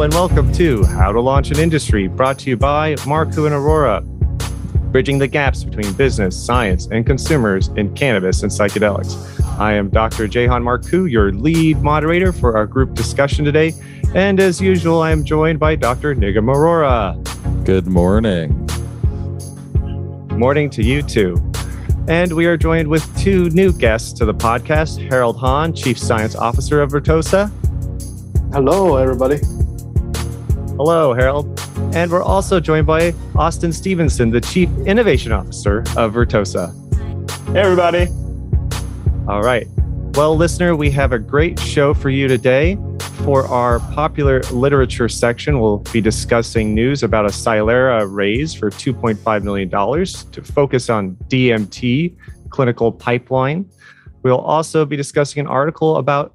Hello and welcome to How to Launch an Industry, brought to you by Marku and Arora, bridging the gaps between business, science, and consumers in cannabis and psychedelics. I am Dr. Jahan Marku, your lead moderator for our group discussion today. And as usual, I am joined by Dr. Nigam Arora. Good morning. Morning to you too. And we are joined with two new guests to the podcast Harold Hahn, Chief Science Officer of Vertosa. Hello, everybody. Hello, Harold. And we're also joined by Austin Stevenson, the Chief Innovation Officer of Vertosa. Hey, everybody. All right. Well, listener, we have a great show for you today. For our popular literature section, we'll be discussing news about a Psilera raise for $2.5 million to focus on DMT clinical pipeline. We'll also be discussing an article about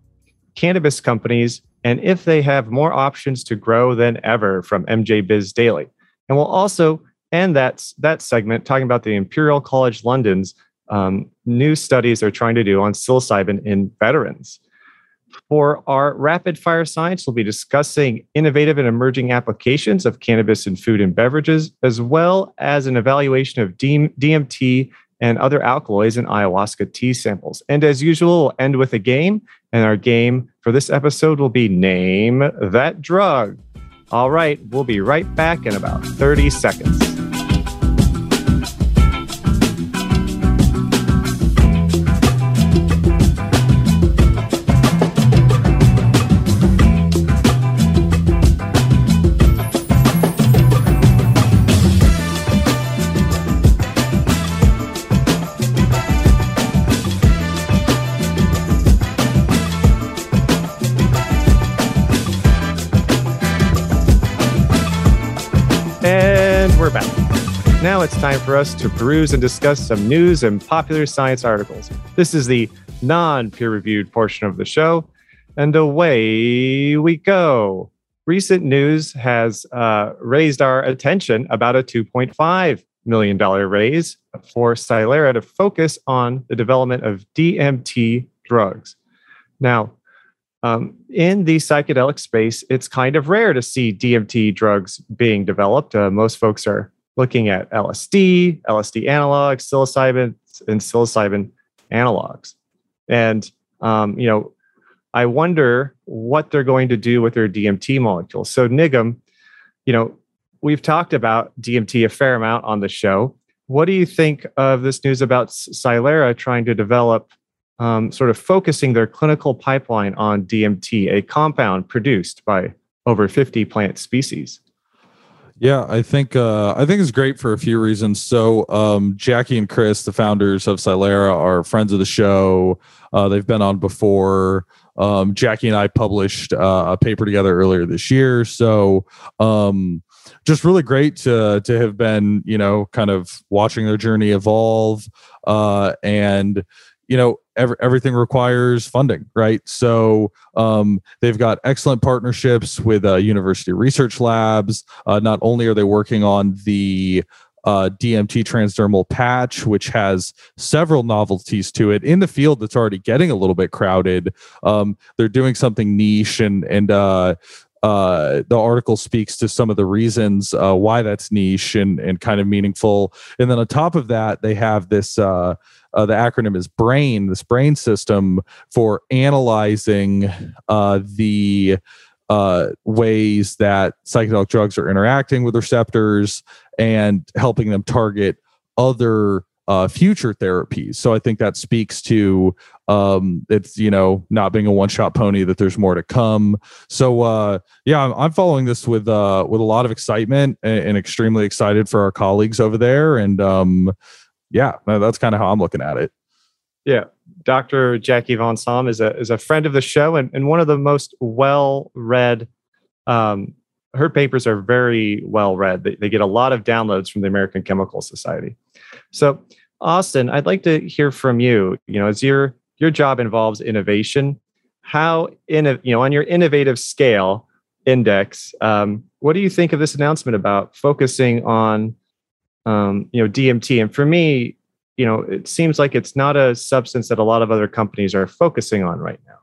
cannabis companies and if they have more options to grow than ever from MJ Biz Daily. And we'll also end that, that segment talking about the Imperial College London's um, new studies they're trying to do on psilocybin in veterans. For our rapid fire science, we'll be discussing innovative and emerging applications of cannabis in food and beverages, as well as an evaluation of DMT and other alkaloids in ayahuasca tea samples. And as usual, we'll end with a game. And our game for this episode will be Name That Drug. All right, we'll be right back in about 30 seconds. Now it's time for us to peruse and discuss some news and popular science articles. This is the non peer reviewed portion of the show, and away we go. Recent news has uh, raised our attention about a $2.5 million raise for Psilera to focus on the development of DMT drugs. Now, um, in the psychedelic space, it's kind of rare to see DMT drugs being developed. Uh, most folks are looking at LSD, LSD analogs, psilocybin, and psilocybin analogs. And, um, you know, I wonder what they're going to do with their DMT molecules. So, Nigam, you know, we've talked about DMT a fair amount on the show. What do you think of this news about Psilera trying to develop, um, sort of focusing their clinical pipeline on DMT, a compound produced by over 50 plant species? Yeah, I think uh, I think it's great for a few reasons. So um, Jackie and Chris, the founders of Psilera, are friends of the show. Uh, they've been on before. Um, Jackie and I published uh, a paper together earlier this year. So um, just really great to to have been you know kind of watching their journey evolve uh, and you know every, everything requires funding right so um, they've got excellent partnerships with uh, university research labs uh, not only are they working on the uh, DMT transdermal patch, which has several novelties to it in the field that's already getting a little bit crowded. Um, they're doing something niche and and uh, uh, the article speaks to some of the reasons uh, why that's niche and, and kind of meaningful. And then on top of that, they have this uh, uh, the acronym is brain this brain system for analyzing uh, the uh, ways that psychedelic drugs are interacting with receptors and helping them target other uh, future therapies. So I think that speaks to um, it's you know not being a one shot pony that there's more to come. So uh, yeah, I'm, I'm following this with uh, with a lot of excitement and, and extremely excited for our colleagues over there. And um, yeah, that's kind of how I'm looking at it. Yeah. Dr. Jackie Von Salm is a, is a friend of the show and, and one of the most well read. Um, her papers are very well read. They, they get a lot of downloads from the American Chemical Society. So, Austin, I'd like to hear from you. You know, as your your job involves innovation, how in you know on your innovative scale index, um, what do you think of this announcement about focusing on um, you know DMT? And for me, you know, it seems like it's not a substance that a lot of other companies are focusing on right now.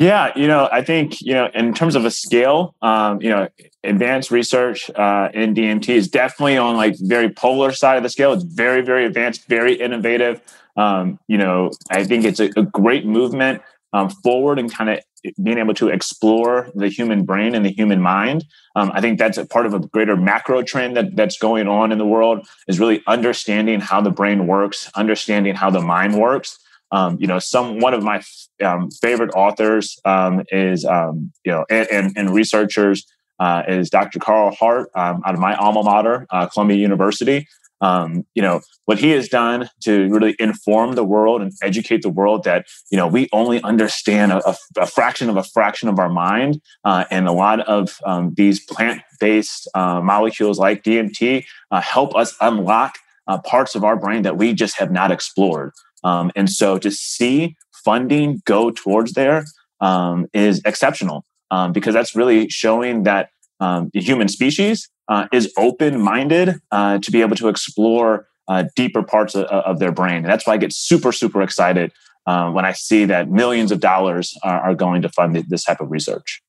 Yeah, you know, I think you know, in terms of a scale, um, you know, advanced research uh, in DMT is definitely on like very polar side of the scale. It's very, very advanced, very innovative. Um, you know, I think it's a, a great movement um, forward and kind of being able to explore the human brain and the human mind. Um, I think that's a part of a greater macro trend that, that's going on in the world is really understanding how the brain works, understanding how the mind works. Um, you know, some one of my um, favorite authors um, is um, you know, and, and, and researchers uh, is Dr. Carl Hart um, out of my alma mater, uh, Columbia University. Um, you know what he has done to really inform the world and educate the world that you know we only understand a, a fraction of a fraction of our mind, uh, and a lot of these plant-based uh, molecules like DMT uh, help us unlock uh, parts of our brain that we just have not explored. Um, and so to see funding go towards there um, is exceptional um, because that's really showing that um, the human species uh, is open minded uh, to be able to explore uh, deeper parts of, of, their brain. And that's why I get super, super excited uh, when I see that millions of dollars are, are going to fund this type of research.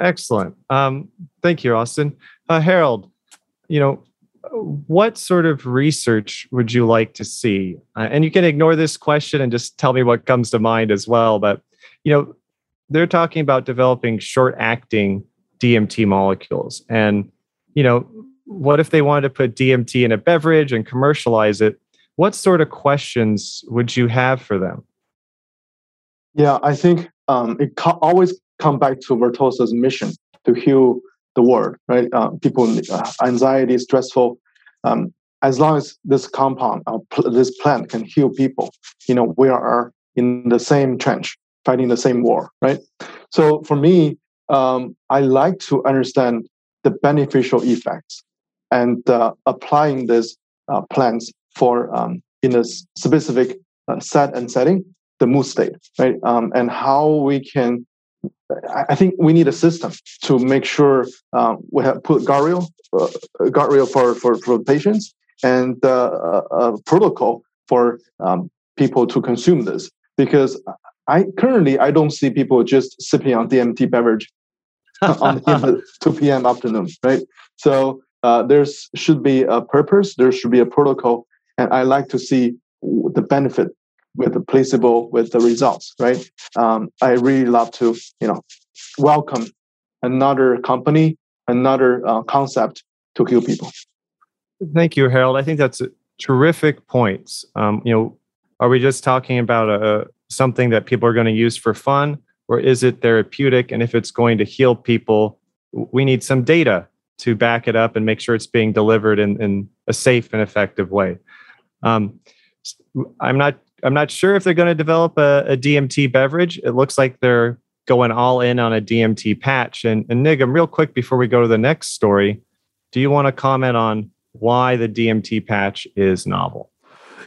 Excellent. Um, thank you, Austin. Uh, Harold, you know, what sort of research would you like to see? Uh, and you can ignore this question and just tell me what comes to mind as well. But, you know, they're talking about developing short acting DMT molecules. And, you know, what if they wanted to put DMT in a beverage and commercialize it? What sort of questions would you have for them? Yeah, I think um, it co- always come back to Vertosa's mission to heal the world, right? Uh, people, uh, anxiety, stressful. Um, as long as this compound, uh, pl- this plant can heal people, you know, we are in the same trench, fighting the same war, right? So for me, um, I like to understand the beneficial effects and uh, applying these uh, plants for um, in a specific uh, set and setting, the mood state, right? Um, and how we can. I think we need a system to make sure um, we have put guardrail, uh, guardrail for, for, for patients and uh, a, protocol for um, people to consume this because I currently I don't see people just sipping on DMT beverage on the 2 p.m. afternoon, right? So uh, there should be a purpose, there should be a protocol, and I like to see the benefit with the placebo with the results, right? Um, I really love to, you know, welcome another company, another uh, concept to heal people. Thank you, Harold. I think that's terrific points. Um, you know, are we just talking about a something that people are going to use for fun, or is it therapeutic? And if it's going to heal people, we need some data to back it up and make sure it's being delivered in, in a safe and effective way. Um, I'm not I'm not sure if they're going to develop a, a, DMT beverage. It looks like they're going all in on a DMT patch. And, and Nigam, real quick before we go to the next story, do you want to comment on why the DMT patch is novel?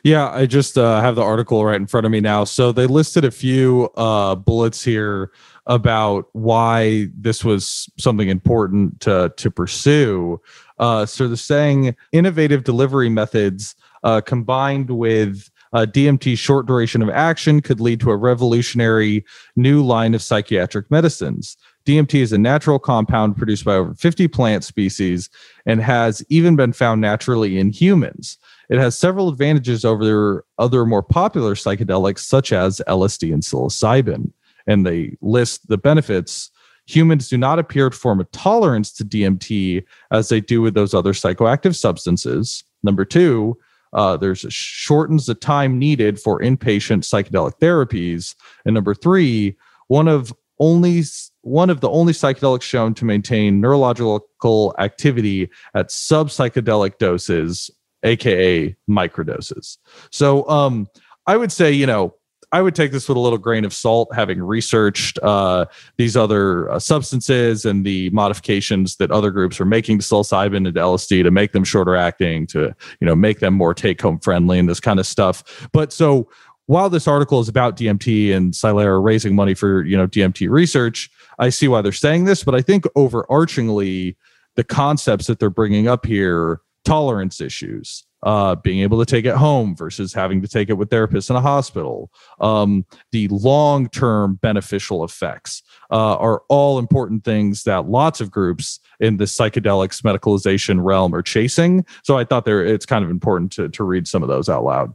Yeah, I just uh, have the article right in front of me now. So they listed a few uh, bullets here about why this was something important to to pursue. Uh, so they're saying innovative delivery methods uh, combined with uh, DMT short duration of action could lead to a revolutionary new line of psychiatric medicines. DMT is a natural compound produced by over 50 plant species and has even been found naturally in humans. It has several advantages over other more popular psychedelics, such as LSD and psilocybin. And they list the benefits. Humans do not appear to form a tolerance to DMT as they do with those other psychoactive substances. Number two, uh, there's shortens the time needed for inpatient psychedelic therapies. And number three, one of only one of the only psychedelics shown to maintain neurological activity at sub psychedelic doses aka microdoses. So um, I would say, you know, I would take this with a little grain of salt, having researched uh, these other uh, substances and the modifications that other groups are making to psilocybin and LSD to make them shorter acting, to you know make them more take home friendly and this kind of stuff. But so while this article is about DMT and Psilera raising money for you know DMT research, I see why they're saying this. But I think overarchingly, the concepts that they're bringing up here tolerance issues uh, being able to take it home versus having to take it with therapists in a hospital, um, the long term beneficial effects uh, are all important things that lots of groups in the psychedelics medicalization realm are chasing. So I thought there it's kind of important to, to read some of those out loud.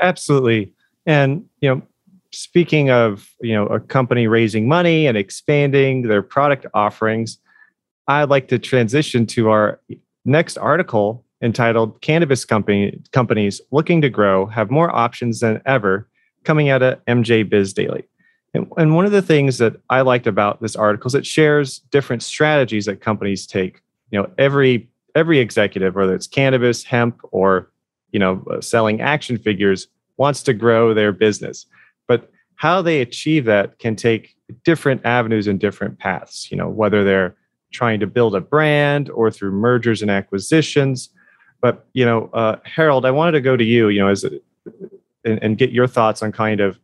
Absolutely. And, you know, speaking of, you know, a company raising money and expanding their product offerings, I'd like to transition to our next article entitled Cannabis Company Companies Looking to Grow Have More Options Than Ever, coming out of MJ Biz Daily. And, and one of the things that I liked about this article is it shares different strategies that companies take. You know, every every executive, whether it's cannabis, hemp, or you know, uh, selling action figures, wants to grow their business. But how they achieve that can take different avenues and different paths. You know, whether they're trying to build a brand or through mergers and acquisitions. But you know, uh, Harold, I wanted to go to you. You know, as and, and get your thoughts on kind of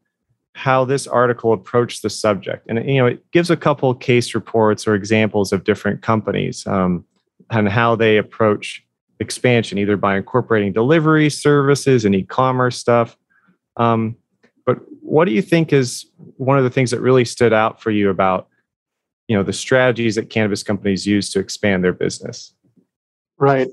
how this article approached the subject. And you know, it gives a couple case reports or examples of different companies um, and how they approach expansion, either by incorporating delivery services and e-commerce stuff. Um, but what do you think is one of the things that really stood out for you about you know the strategies that cannabis companies use to expand their business. Right.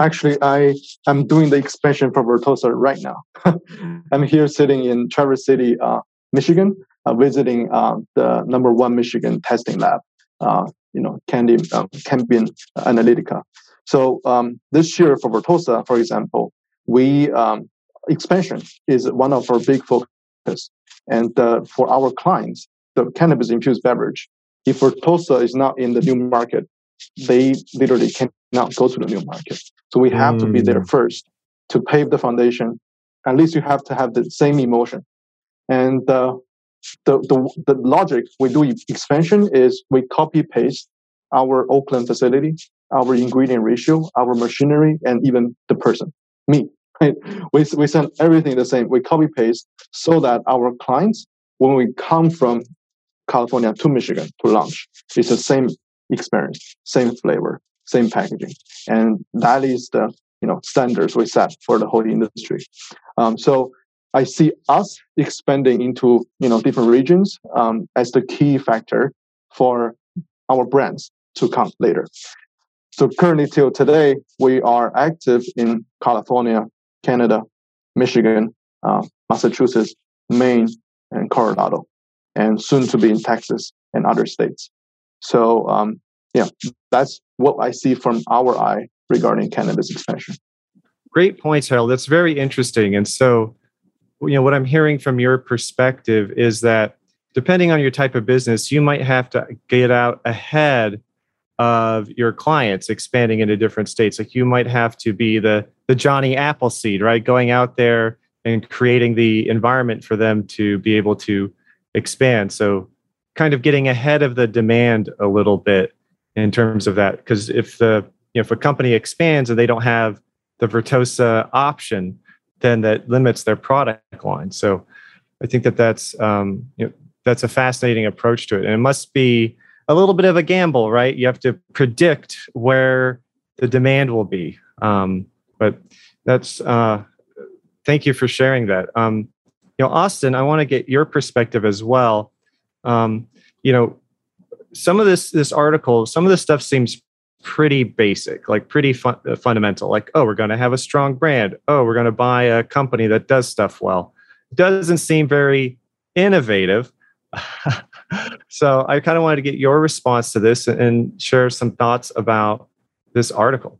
Actually i am doing the expansion for vertosa right now. I'm here sitting in traverse city uh, michigan uh, visiting uh, the number one michigan testing lab uh, you know candy um, cambium analytica. So um, this year for vertosa for example we um, expansion is one of our big focus. And uh, for our clients the cannabis infused beverage if Vertosa is not in the new market, they literally cannot go to the new market. So we have mm. to be there hmm. first to pave the foundation. At least you have to have the same emotion. And uh, the, the, the logic we do expansion is we copy paste our Oakland facility, our ingredient ratio, our machinery, and even the person, me. Right? We, we send everything the same. We copy paste so that our clients, when we come from California to Michigan to launch. It's the same experience, same flavor, same packaging, and that is the you know standards we set for the whole industry. Um, so I see us expanding into you know different regions um, as the key factor for our brands to come later. So currently till today, we are active in California, Canada, Michigan, uh, Massachusetts, Maine, and Colorado and soon to be in Texas and other states. So, um, yeah, that's what I see from our eye regarding cannabis expansion. Great points, Harold. That's very interesting. And so, you know, what I'm hearing from your perspective is that depending on your type of business, you might have to get out ahead of your clients expanding into different states. Like you might have to be the the Johnny Appleseed, right? Going out there and creating the environment for them to be able to expand. So kind of getting ahead of the demand a little bit in terms of that. Because if the you know, if a company expands and they don't have the Vertosa option, then that limits their product line. So I think that that's um, you know, that's a fascinating approach to it, and it must be a little bit of a gamble, right? You have to predict where the demand will be. Um, but that's uh, thank you for sharing that. Um, you know, Austin, I want to get your perspective as well. Um, you know, some of this this article, some of this stuff seems pretty basic, like pretty uh, fundamental. Like, oh, we're going to have a strong brand. Oh, we're going to buy a company that does stuff well. Doesn't seem very innovative. so I kind of wanted to get your response to this and share some thoughts about this article.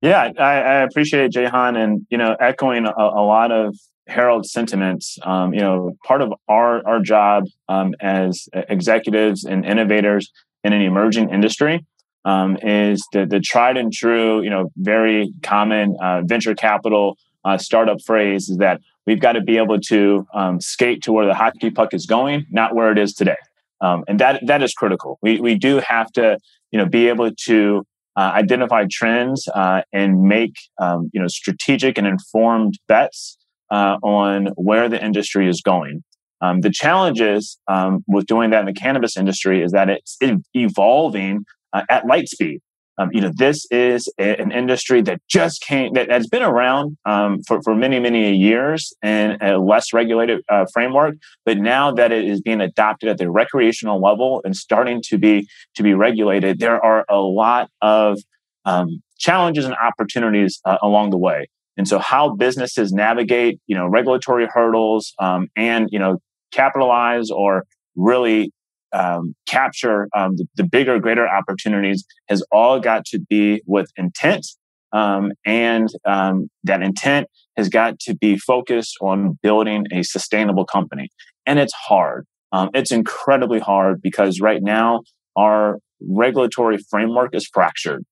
Yeah, I, I appreciate it, Jahan, and you know, echoing a, a lot of Harold's sentiments. Um, you know, part of our our job um, as executives and innovators in an emerging industry um, is the the tried and true, you know, very common uh, venture capital uh, startup phrase is that we've got to be able to um, skate to where the hockey puck is going, not where it is today, um, and that that is critical. We we do have to you know be able to uh, identify trends uh, and make um, you know strategic and informed bets uh, on where the industry is going. Um, the challenges um, with doing that in the cannabis industry is that it's evolving uh, at light speed. Um, you know, this is a, an industry that just came, that has been around um, for, for many, many years in a less regulated uh, framework. But now that it is being adopted at the recreational level and starting to be to be regulated, there are a lot of um, challenges and opportunities uh, along the way. And so, how businesses navigate, you know, regulatory hurdles um, and you know capitalize or really um, capture um, the, the, bigger, greater opportunities has all got to be with intent. Um, and um, that intent has got to be focused on building a sustainable company. And it's hard. Um, it's incredibly hard because right now our regulatory framework is fractured.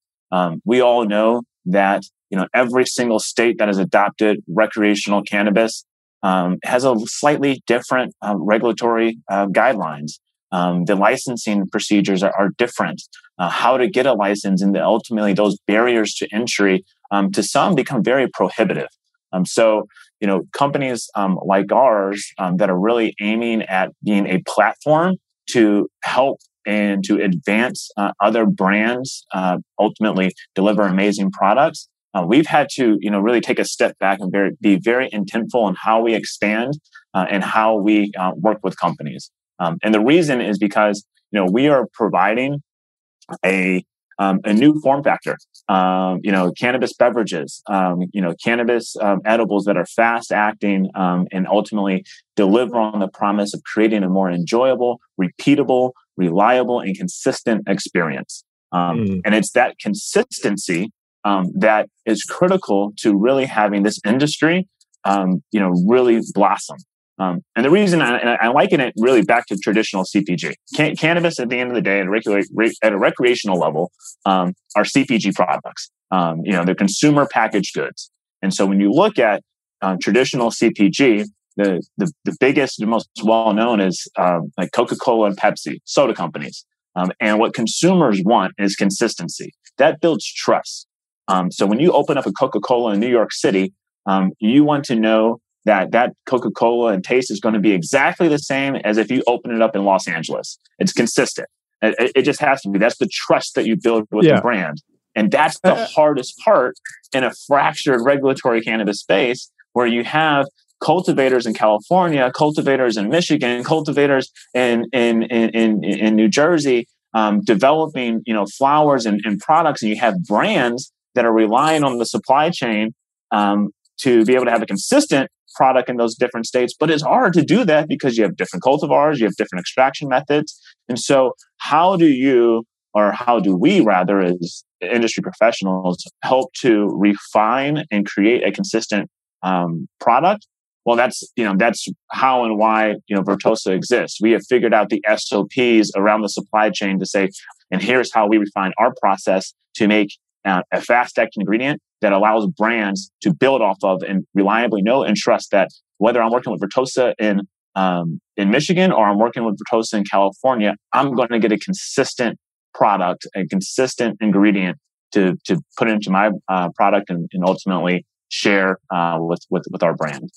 We all know that you know every single state that has adopted recreational cannabis um, has a slightly different uh, regulatory uh, guidelines. Um, the licensing procedures are, are different. Uh, how to get a license and ultimately those barriers to entry um, to some become very prohibitive. Um, so, you know, companies um, like ours that are really aiming at being a platform to help and to advance uh, other brands, uh, ultimately deliver amazing products. Uh, we've had to, you know, really take a step back and very, be very intentful in how we expand uh, and how we uh, work with companies. Um, and the reason is because you know we are providing a um, a new form factor. Um, you know, cannabis beverages. Um, you know, cannabis um, edibles that are fast acting um, and ultimately deliver on the promise of creating a more enjoyable, repeatable, reliable, and consistent experience. Mm. And it's that consistency that is critical to really having this industry, you know, really blossom. Um, and the reason I, I, liken it really back to traditional CPG, Can- cannabis at the end of the day at a, re- at a recreational level um, are CPG products. Um, you know, they're consumer packaged goods. And so when you look at uh, traditional CPG, the, the, the biggest and most well known is um, like Coca Cola and Pepsi, soda companies. Um, and what consumers want is consistency. That builds trust. Um, so when you open up a Coca Cola in New York City, you want to know that that Coca-Cola and taste is going to be exactly the same as if you open it up in Los Angeles. It's consistent. It, it just has to be. That's the trust that you build with yeah. the brand. And that's the uh, hardest part in a fractured regulatory cannabis space where you have cultivators in California, cultivators in Michigan, cultivators in in in in, in New Jersey, um, developing you know flowers and, and, products, and you have brands that are relying on the supply chain um, to be able to have a consistent product in those different states. But it's hard to do that because you have different cultivars, you have different extraction methods. And so, how do you, or how do we rather, as industry professionals, help to refine and create a consistent um, product? Well, that's you know that's how and why you know Vertosa exists. We have figured out the SOPs around the supply chain to say, and here's how we refine our process to make uh, a fast acting ingredient that allows brands to build off of and reliably know and trust that whether I'm working with Vertosa in um, in Michigan or I'm working with Vertosa in California, I'm going to get a consistent product, a consistent ingredient to to put into my uh, product and, and, ultimately share uh, with, with with our brand.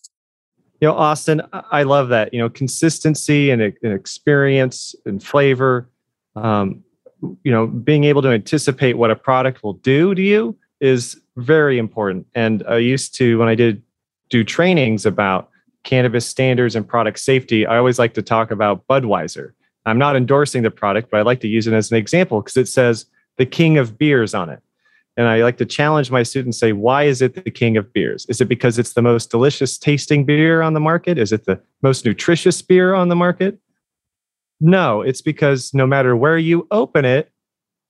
You know, Austin, I love that. You know, consistency and, and experience and flavor. Um, you know, being able to anticipate what a product will do to you is very important. And I used to, when I did do trainings about cannabis standards and product safety, I always like to talk about Budweiser. I'm not endorsing the product, but I like to use it as an example because it says the king of beers on it. And I like to challenge my students say, why is it the king of beers? Is it because it's the most delicious tasting beer on the market? Is it the most nutritious beer on the market? No, it's because no matter where you open it,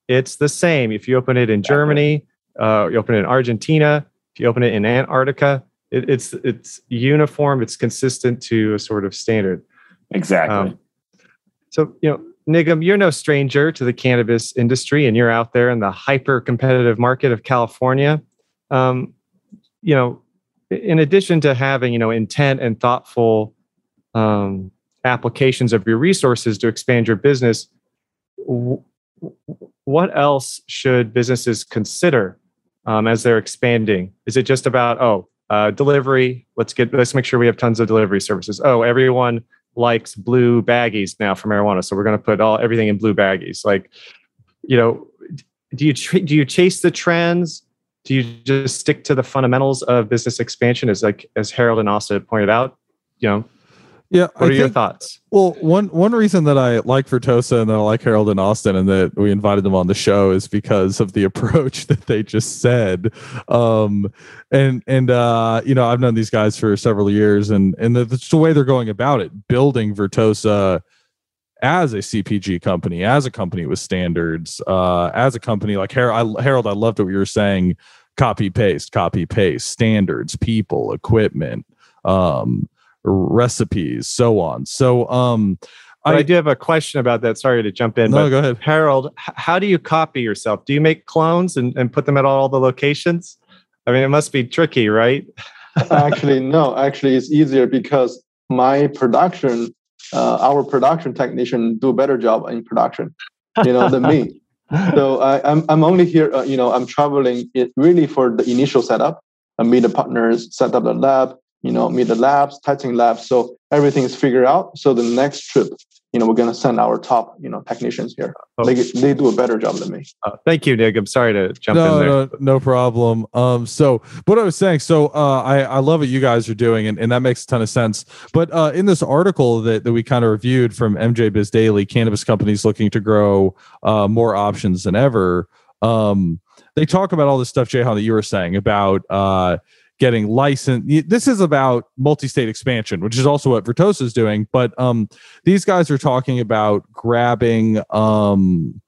it's the same. If you open it in Germany, uh, you open it in Argentina, if you open it in Antarctica, it, it's it's uniform. It's consistent to a sort of standard. Exactly. Um, so you know, Nigam, you're no stranger to the cannabis industry, and you're out there in the hyper competitive market of California. Um, you know, in addition to having you know intent and thoughtful um, applications of your resources to expand your business, what else should businesses consider um, as they're expanding? Is it just about oh uh, delivery? Let's get let's make sure we have tons of delivery services. Oh, everyone likes blue baggies now for marijuana, so we're going to put all everything in blue baggies. Like, you know, do you do you chase the trends? Do you just stick to the fundamentals of business expansion, as like as Harold and Austin pointed out? You know, yeah. what I are think, your thoughts? Well, one one reason that I like Vertosa and that I like Harold and Austin and that we invited them on the show is because of the approach that they just said. Um, and and uh, you know, I've known these guys for several years, and and the, the way they're going about it, building Vertosa as a CPG company, as a company with standards, uh, as a company like Harold. I, Harold, I loved what you were saying. Copy paste, copy paste, standards, people, equipment. Um, recipes, so on. So, um, I, I, do have a question about that. Sorry to jump in. No, go ahead. Harold, how do you copy yourself? Do you make clones and, and put them at all the locations? I mean, it must be tricky, right? actually, no. Actually, it's easier because my production, uh, our production technician do a better job in production, you know, than me. So I, am I'm, I'm only here, uh, you know, I'm traveling it really for the initial setup. I meet the partners, set up the lab, you know, meet the labs, testing labs. So everything is figured out. So the next trip, you know, we're going to send our top, you know, technicians here. Oh. They, they do a better job than me. Uh, thank you, Nick. I'm sorry to jump no, in there. No, no problem. Um, so what I was saying, so uh, I, I love what you guys are doing, and, and that makes a ton of sense. But uh, in this article that, that we kind of reviewed from MJ Biz Daily, cannabis companies looking to grow uh, more options than ever. Um, they talk about all this stuff, Jahan, that you were saying about uh, getting licensed. This is about multi-state expansion, which is also what Vertosa is doing. But um, these guys are talking about grabbing um,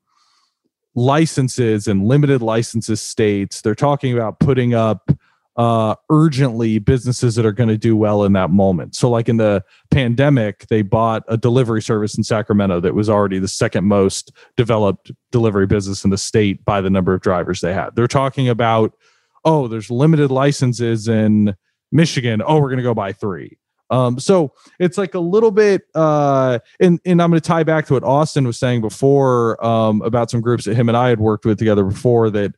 licenses and limited licenses states. They're talking about putting up uh, urgently businesses that are going to do well in that moment. So, like in the pandemic, they bought a delivery service in Sacramento that was already the second most developed delivery business in the state by the number of drivers they had. They're talking about oh, there's limited licenses in Michigan. Oh, we're going to go buy three. Um, so it's like a little bit, uh, and, and I'm going to tie back to what Austin was saying before um, about some groups that him and I had worked with together before that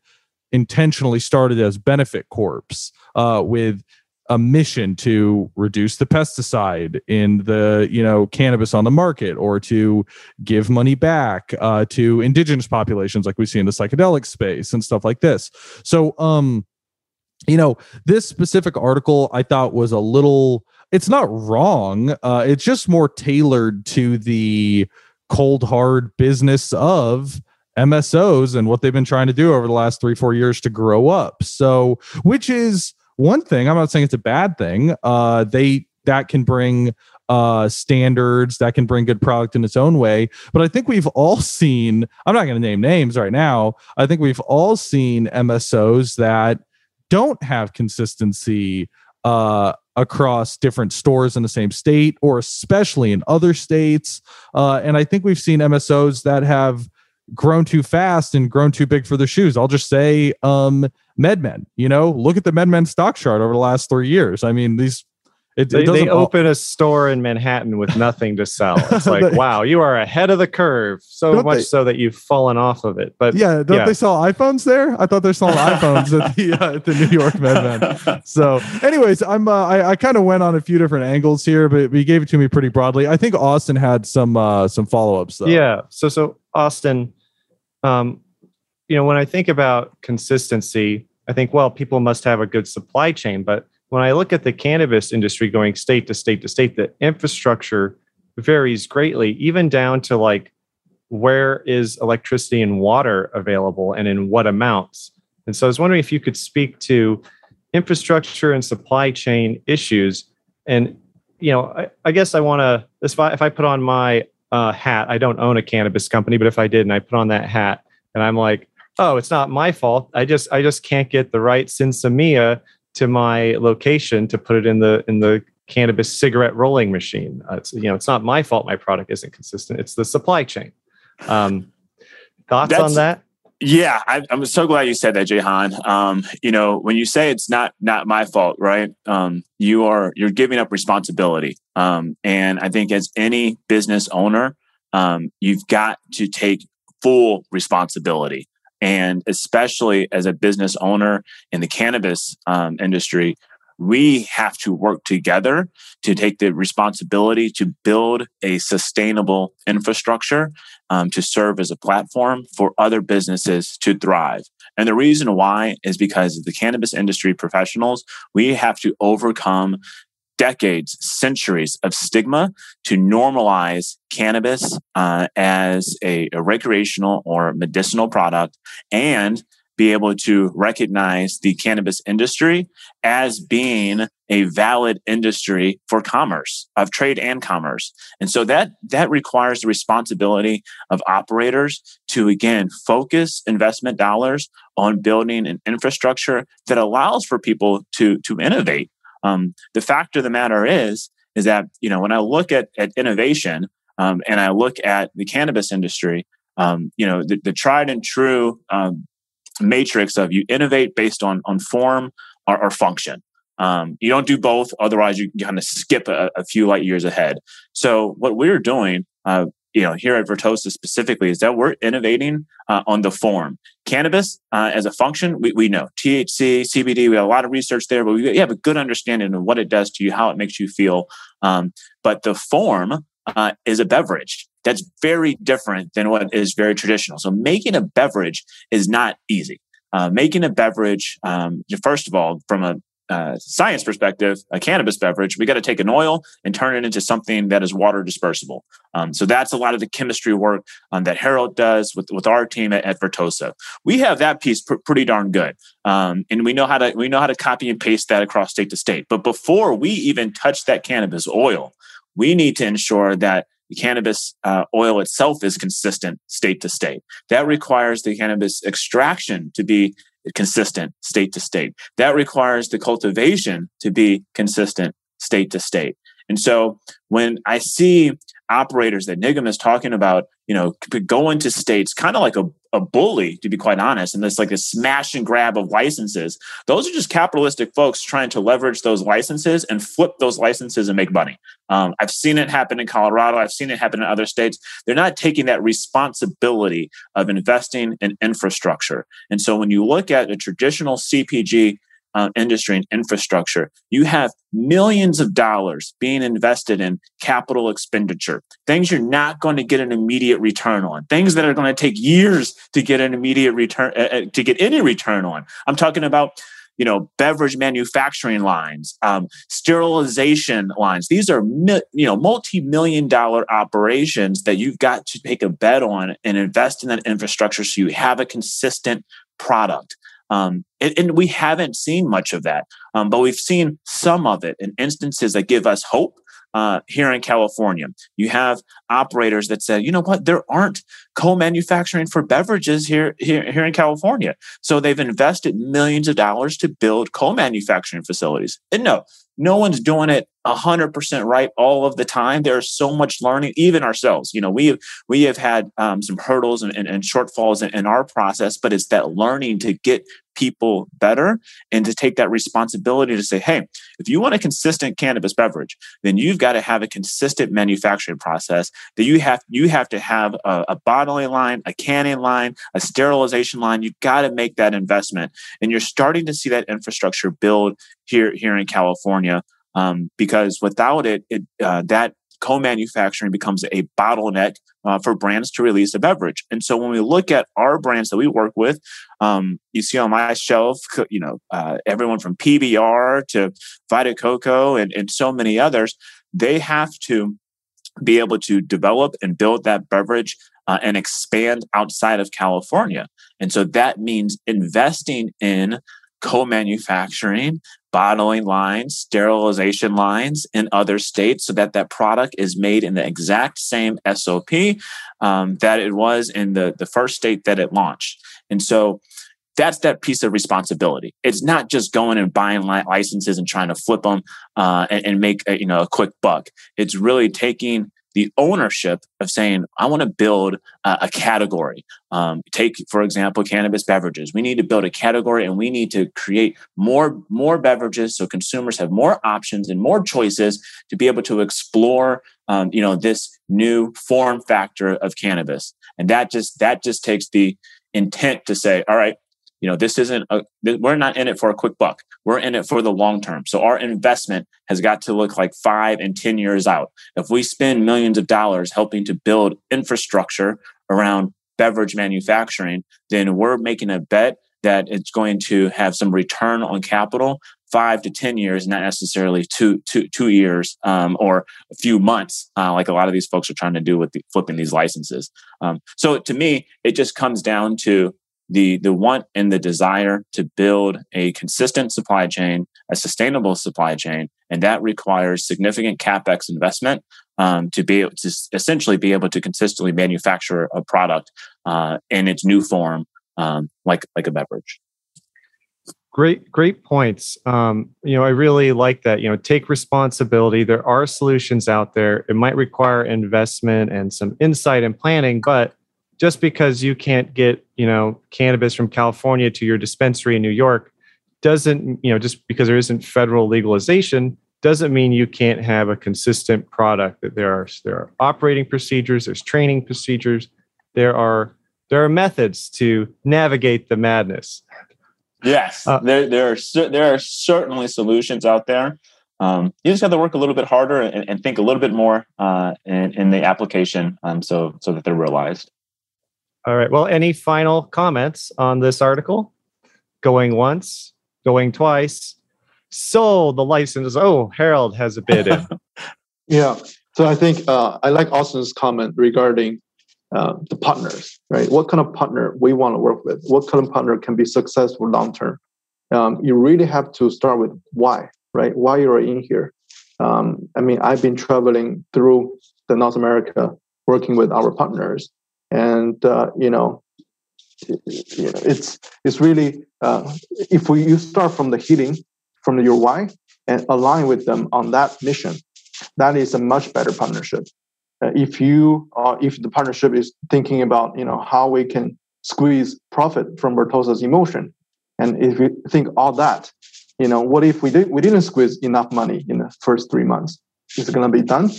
intentionally started as benefit corps uh, with a mission to reduce the pesticide in the you know cannabis on the market or to give money back uh, to indigenous populations like we see in the psychedelic space and stuff like this so um you know, this specific article I thought was a little, it's not wrong. Uh, it's just more tailored to the cold, hard business of MSOs and what they've been trying to do over the last three, four years to grow up. So, which is one thing. I'm not saying it's a bad thing. Uh, they, that can bring uh standards that can bring good product in its own way but i think we've all seen i'm not going to name names right now i think we've all seen msos that don't have consistency uh, across different stores in the same state or especially in other states. Uh, and I think we've seen MSOs that have grown too fast and grown too big for their shoes. I'll just say um, MedMen. You know, look at the MedMen stock chart over the last three years. I mean, these it, they, it they open a store in Manhattan with nothing to sell. It's like, wow, you are ahead of the curve. So much they, so that you've fallen off of it. But yeah, don't yeah. they sell iPhones there? I thought they're selling iPhones at the uh, at the New York MedMen. So, anyways, I'm uh, I, I kind of went on a few different angles here, but we gave it to me pretty broadly. I think Austin had some uh, some follow ups though. Yeah. So so Austin, um, you know, when I think about consistency, I think well, people must have a good supply chain, but when I look at the cannabis industry going state to state to state, the infrastructure varies greatly, even down to like where is electricity and water available and in what amounts. And so I was wondering if you could speak to infrastructure and supply chain issues. And, you know, I, I guess I want to, if I, if I put on my uh, hat, I don't own a cannabis company, but if I did and I put on that hat and I'm like, oh, it's not my fault. I just, I just can't get the right sinsemilla to my location to put it in the in the cannabis cigarette rolling machine. Uh, it's you know it's not my fault my product isn't consistent. It's the supply chain. Um, thoughts That's, on that? Yeah, I, am so glad you said that, Jahan. Um, you know, when you say it's not not my fault, right? Um, you are you're giving up responsibility, um, and I think as any business owner, um, you've got to take full responsibility. And especially as a business owner in the cannabis um, industry, we have to work together to take the responsibility to build a sustainable infrastructure um, to serve as a platform for other businesses to thrive. And the reason why is because the cannabis industry professionals, we have to overcome decades, centuries of stigma to normalize cannabis uh, as a, a recreational or medicinal product and be able to recognize the cannabis industry as being a valid industry for commerce of trade and commerce. And so that that requires the responsibility of operators to again focus investment dollars on building an infrastructure that allows for people to to innovate um, the fact of the matter is is that you know when i look at, at innovation um, and i look at the cannabis industry um, you know the, the, tried and true um, matrix of you innovate based on on form or, or function. Um, you don't do both, otherwise you kind of skip a, a, few light years ahead. So what we're doing, uh, you know, here at Vertosa specifically, is that we're innovating uh, on the form. Cannabis uh, as a function, we, we know THC, CBD. We have a lot of research there, but we have a good understanding of what it does to you, how it makes you feel. Um, but the form uh, is a beverage. That's very different than what is very traditional. So making a beverage is not easy. Uh, making a beverage, um, first of all, from a uh, science perspective, a cannabis beverage, we got to take an oil and turn it into something that is water dispersible. Um, so that's a lot of the chemistry work um, that Harold does with, with our team at, at Vertosa. We have that piece pr- pretty darn good, um, and we know how to we know how to copy and paste that across state to state. But before we even touch that cannabis oil, we need to ensure that the cannabis uh, oil itself is consistent state to state. That requires the cannabis extraction to be consistent state to state. That requires the cultivation to be consistent state to state. And so when I see operators that Nigam is talking about, you know, go into states kind of like a, a bully, to be quite honest, and it's like a smash and grab of licenses. Those are just capitalistic folks trying to leverage those licenses and flip those licenses and make money. Um, I've seen it happen in Colorado. I've seen it happen in other states. They're not taking that responsibility of investing in infrastructure. And so when you look at a traditional CPG uh, industry and infrastructure. You have millions of dollars being invested in capital expenditure, things you're not going to get an immediate return on, things that are going to take years to get an immediate return, uh, uh, to get any return on. I'm talking about you know beverage manufacturing lines um, sterilization lines these are you know multi-million dollar operations that you've got to take a bet on and invest in that infrastructure so you have a consistent product um, and, and, we haven't seen much of that, um, but we've seen some of it in instances that give us hope. Uh, here in California, you have operators that say, you know what, there aren't co-manufacturing for beverages here, here, here in California. So they've invested millions of dollars to build co-manufacturing facilities. And no, no one's doing it 100% right all of the time. There's so much learning even ourselves. You know we have we have had um, some hurdles and, and, and shortfalls in, in, our process but it's that learning to get people better and to take that responsibility to say hey if you want a consistent cannabis beverage then you've got to have a consistent manufacturing process that you have you have to have a, a bottling line a canning line a sterilization line. You've got to make that investment. And you're starting to see that infrastructure build here here in california um, because without it, it uh, that co-manufacturing becomes a bottleneck uh, for brands to release a beverage. And so when we look at our brands that we work with, um, you see on my shelf, you know, uh, everyone from PBR to Vita Coco and, and so many others, they have to be able to develop and build that beverage uh, and expand outside of California. And so that means investing in co-manufacturing bottling lines sterilization lines in other states so that that product is made in the exact same sop um, that it was in the, the first state that it launched and so that's that piece of responsibility. It's not just going and buying licenses and trying to flip them uh, and, and, make a, you know a quick buck. It's really taking the ownership of saying, I want to build a, a category. Um, take, for example, cannabis beverages. We need to build a category and we need to create more, more beverages so consumers have more options and more choices to be able to explore, um, you know, this new form factor of cannabis. And that just, that just takes the intent to say, all right, you know this isn't a we're not in it for a quick buck. We're in it for the long term. So our investment has got to look like five and ten years out. If we spend millions of dollars helping to build infrastructure around beverage manufacturing then we're making a bet that it's going to have some return on capital five to ten years, not necessarily two two two years um, or a few months, uh, like a lot of these folks are trying to do with the, flipping these licenses. Um, so to me, it just comes down to the the want and the desire to build a consistent supply chain, a sustainable supply chain, and that requires significant capex investment um, to be able to essentially be able to consistently manufacture a product uh, in its new form, um, like like a beverage. Great, great points. Um, you know, I really like that. You know, take responsibility. There are solutions out there. It might require investment and some insight and planning, but just because you can't get, you know, cannabis from California to your dispensary in New York doesn't, you know, just because there isn't federal legalization doesn't mean you can't have a consistent product. That there are there are operating procedures, there's training procedures, there are there are methods to navigate the madness. Yes, uh, there there are there are certainly solutions out there. Um, you just have to work a little bit harder and, and think a little bit more uh, in, in the application, um, so so that they're realized. All right. Well, any final comments on this article? Going once, going twice. So the license. Oh, Harold has a bid in. yeah. So I think uh, I like Austin's comment regarding uh, the partners, right? What kind of partner we want to work with? What kind of partner can be successful long term? Um, you really have to start with why, right? Why you're in here. Um, I mean, I've been traveling through the North America, working with our partners, and uh, you know, it's it's really uh, if we you start from the healing, from your why, and align with them on that mission, that is a much better partnership uh, if you uh, if the partnership is thinking about you know how we can squeeze profit from Vertosa's emulsion, and if you think all that, you know, what if we did we didn't squeeze enough money in the first three months? Is it going to be done?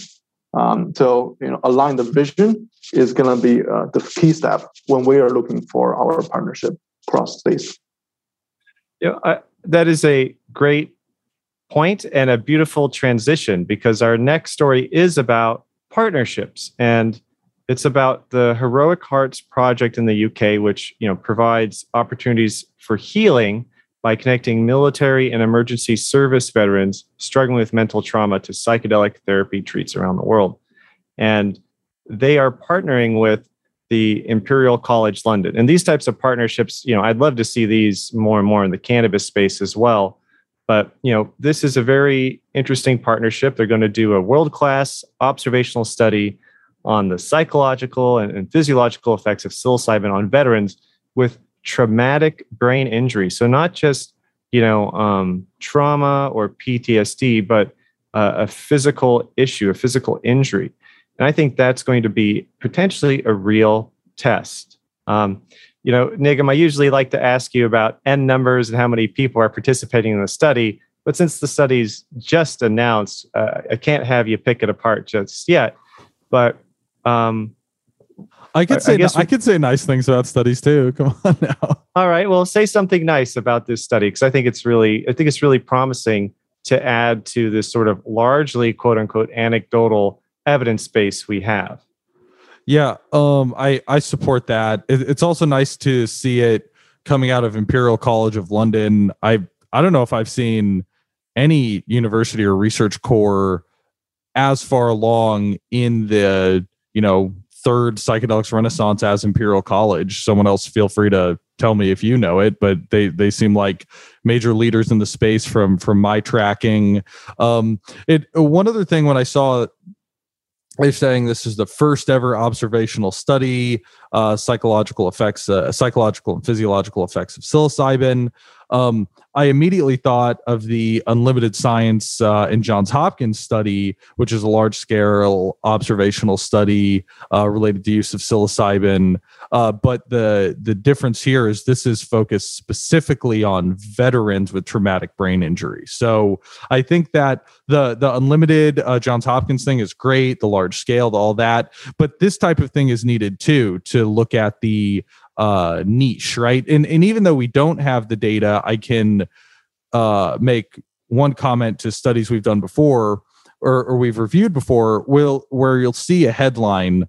Um, so you know, align the vision is going to be uh, the key step when we are looking for our partnership states. Yeah, I, that is a great point and a beautiful transition because our next story is about partnerships and it's about the heroic hearts project in the uk which you know provides opportunities for healing by connecting military and emergency service veterans struggling with mental trauma to psychedelic therapy treats around the world. And they are partnering with the imperial college london. And these types of partnerships you know i'd love to see these more and more in the cannabis space as well. But you know, this is a very interesting partnership. They're going to do a world-class observational study on the psychological and, and physiological effects of psilocybin on veterans with traumatic brain injury. So not just you know um, trauma or PTSD, but uh, a physical issue, a physical injury. And I think that's going to be potentially a real test. Um, you know, Nigam, I usually like to ask you about N numbers and how many people are participating in the study. But since the study's just announced, uh, I can't have you pick it apart just yet. But um, I could say I, I could say nice things about studies too. Come on now. All right, well, say something nice about this study because I think it's really I think it's really promising to add to this sort of largely quote unquote anecdotal evidence base we have. Yeah, um, I I support that. It, it's also nice to see it coming out of Imperial College of London. I I don't know if I've seen any university or research core as far along in the you know third psychedelics renaissance as Imperial College. Someone else feel free to tell me if you know it, but they they seem like major leaders in the space from from my tracking. Um, it one other thing when I saw they're saying this is the first ever observational study uh, psychological effects uh, psychological and physiological effects of psilocybin um, I immediately thought of the Unlimited Science uh, and Johns Hopkins study, which is a large scale observational study uh, related to use of psilocybin. Uh, but the the difference here is this is focused specifically on veterans with traumatic brain injury. So I think that the the Unlimited uh, Johns Hopkins thing is great, the large scale, all that. But this type of thing is needed too to look at the uh, niche, right? And and even though we don't have the data, I can uh, make one comment to studies we've done before or, or we've reviewed before. Will where you'll see a headline.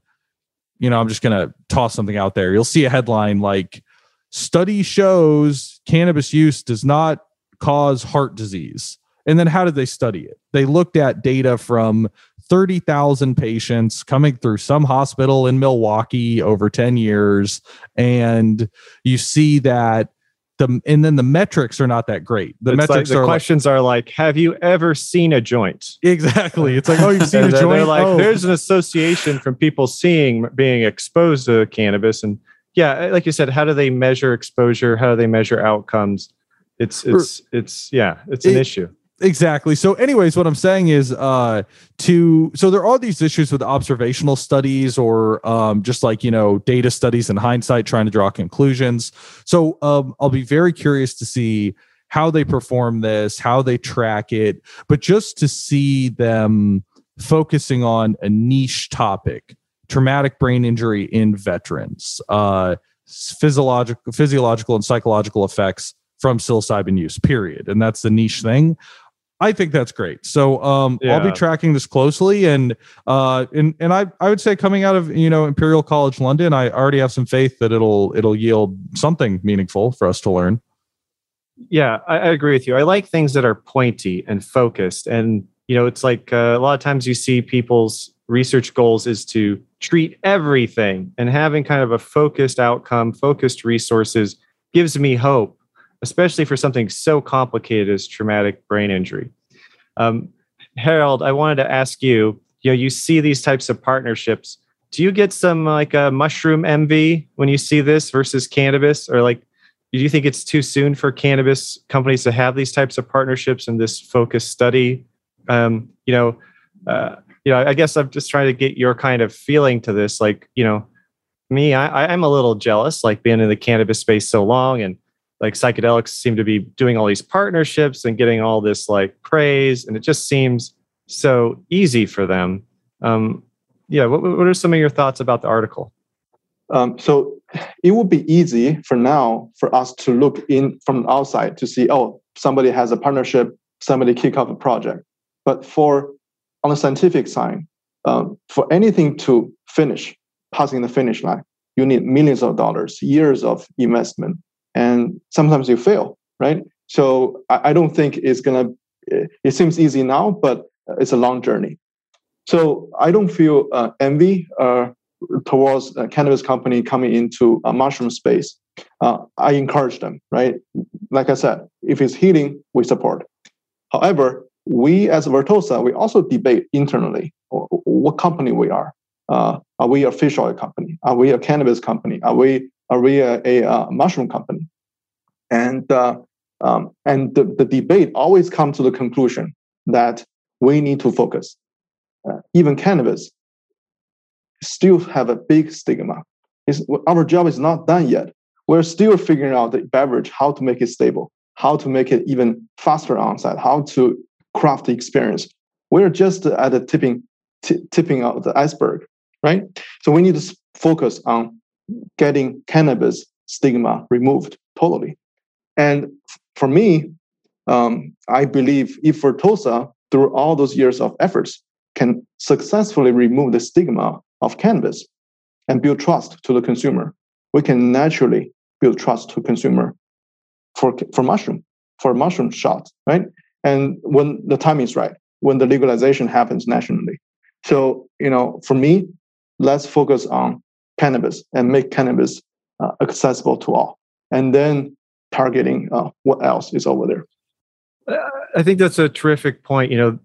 You know, I'm just gonna toss something out there. You'll see a headline like "Study shows cannabis use does not cause heart disease." And then how did they study it? They looked at data from 30,000 patients coming through some hospital in Milwaukee over 10 years. And you see that the, and then the metrics are not that great. The It's metrics like, the are questions are like, have you ever seen a joint? exactly. It's like, oh, you've seen a joint. They're like, Oh. there's an association from people seeing being exposed to cannabis, and yeah, eh, like you said, how do they measure exposure? How do they measure outcomes? It's it's it's yeah, it's an It- issue. Exactly. So anyways what i'm saying is uh to so there are these issues with observational studies or um just like you know data studies in hindsight trying to draw conclusions. So um i'll be very curious to see how they perform this how they track it but just to see them focusing on a niche topic traumatic brain injury in veterans uh physiological physiological and psychological effects from psilocybin use period. And that's the niche thing I think that's great. So um, I'll be tracking this closely, and uh, and and I I would say coming out of you know Imperial College London, I already have some faith that it'll it'll yield something meaningful for us to learn. Yeah, I, I agree with you. I like things that are pointy and focused. And, you know, it's like uh, a lot of times you see people's research goals is to treat everything and having kind of a focused outcome, focused resources gives me hope, especially for something so complicated as traumatic brain injury. Um, Harold, I wanted to ask you, you know, you see these types of partnerships. Do you get some like a mushroom envy when you see this versus cannabis or like do you think it's too soon for cannabis companies to have these types of partnerships and this focused study? Um, you know, uh, you know, I guess I'm just trying to get your kind of feeling to this. Like, you know, me, I, I'm a little jealous, like being in the cannabis space so long, and like psychedelics seem to be doing all these partnerships and getting all this like praise, and it just seems so easy for them. Um, yeah, what, what are some of your thoughts about the article? Um, so it would be easy for now for us to look in from outside to see, oh, somebody has a partnership, somebody kick off a project. But for on the scientific side, um, for anything to finish, passing the finish line, you need millions of dollars, years of investment, and sometimes you fail, right? So I, I don't think it's gonna. It seems easy now, but it's a long journey. So I don't feel uh, envy uh, towards a cannabis company coming into a mushroom space. Uh, I encourage them, right? Like I said, if it's healing, we support. However, we as Vertosa, we also debate internally what company we are. Uh, are we a fish oil company? Are we a cannabis company? Are we are we a, a, uh mushroom company? And uh, um, and the, the debate always comes to the conclusion that we need to focus. Uh, even cannabis still have a big stigma. It's, our job is not done yet. We're still figuring out the beverage, how to make it stable, how to make it even faster onset, how to craft the experience. We're just at the tipping t- tipping of the iceberg, right? So we need to focus on getting cannabis stigma removed totally. And for me, um, I believe if Vertosa, through all those years of efforts, can successfully remove the stigma of cannabis and build trust to the consumer, we can naturally build trust to consumer for for mushroom for mushroom shots, right? And when the time is right, when the legalization happens nationally. So you know, for me, let's focus on cannabis and make cannabis uh, accessible to all, and then targeting uh, what else is over there. I think that's a terrific point. You know,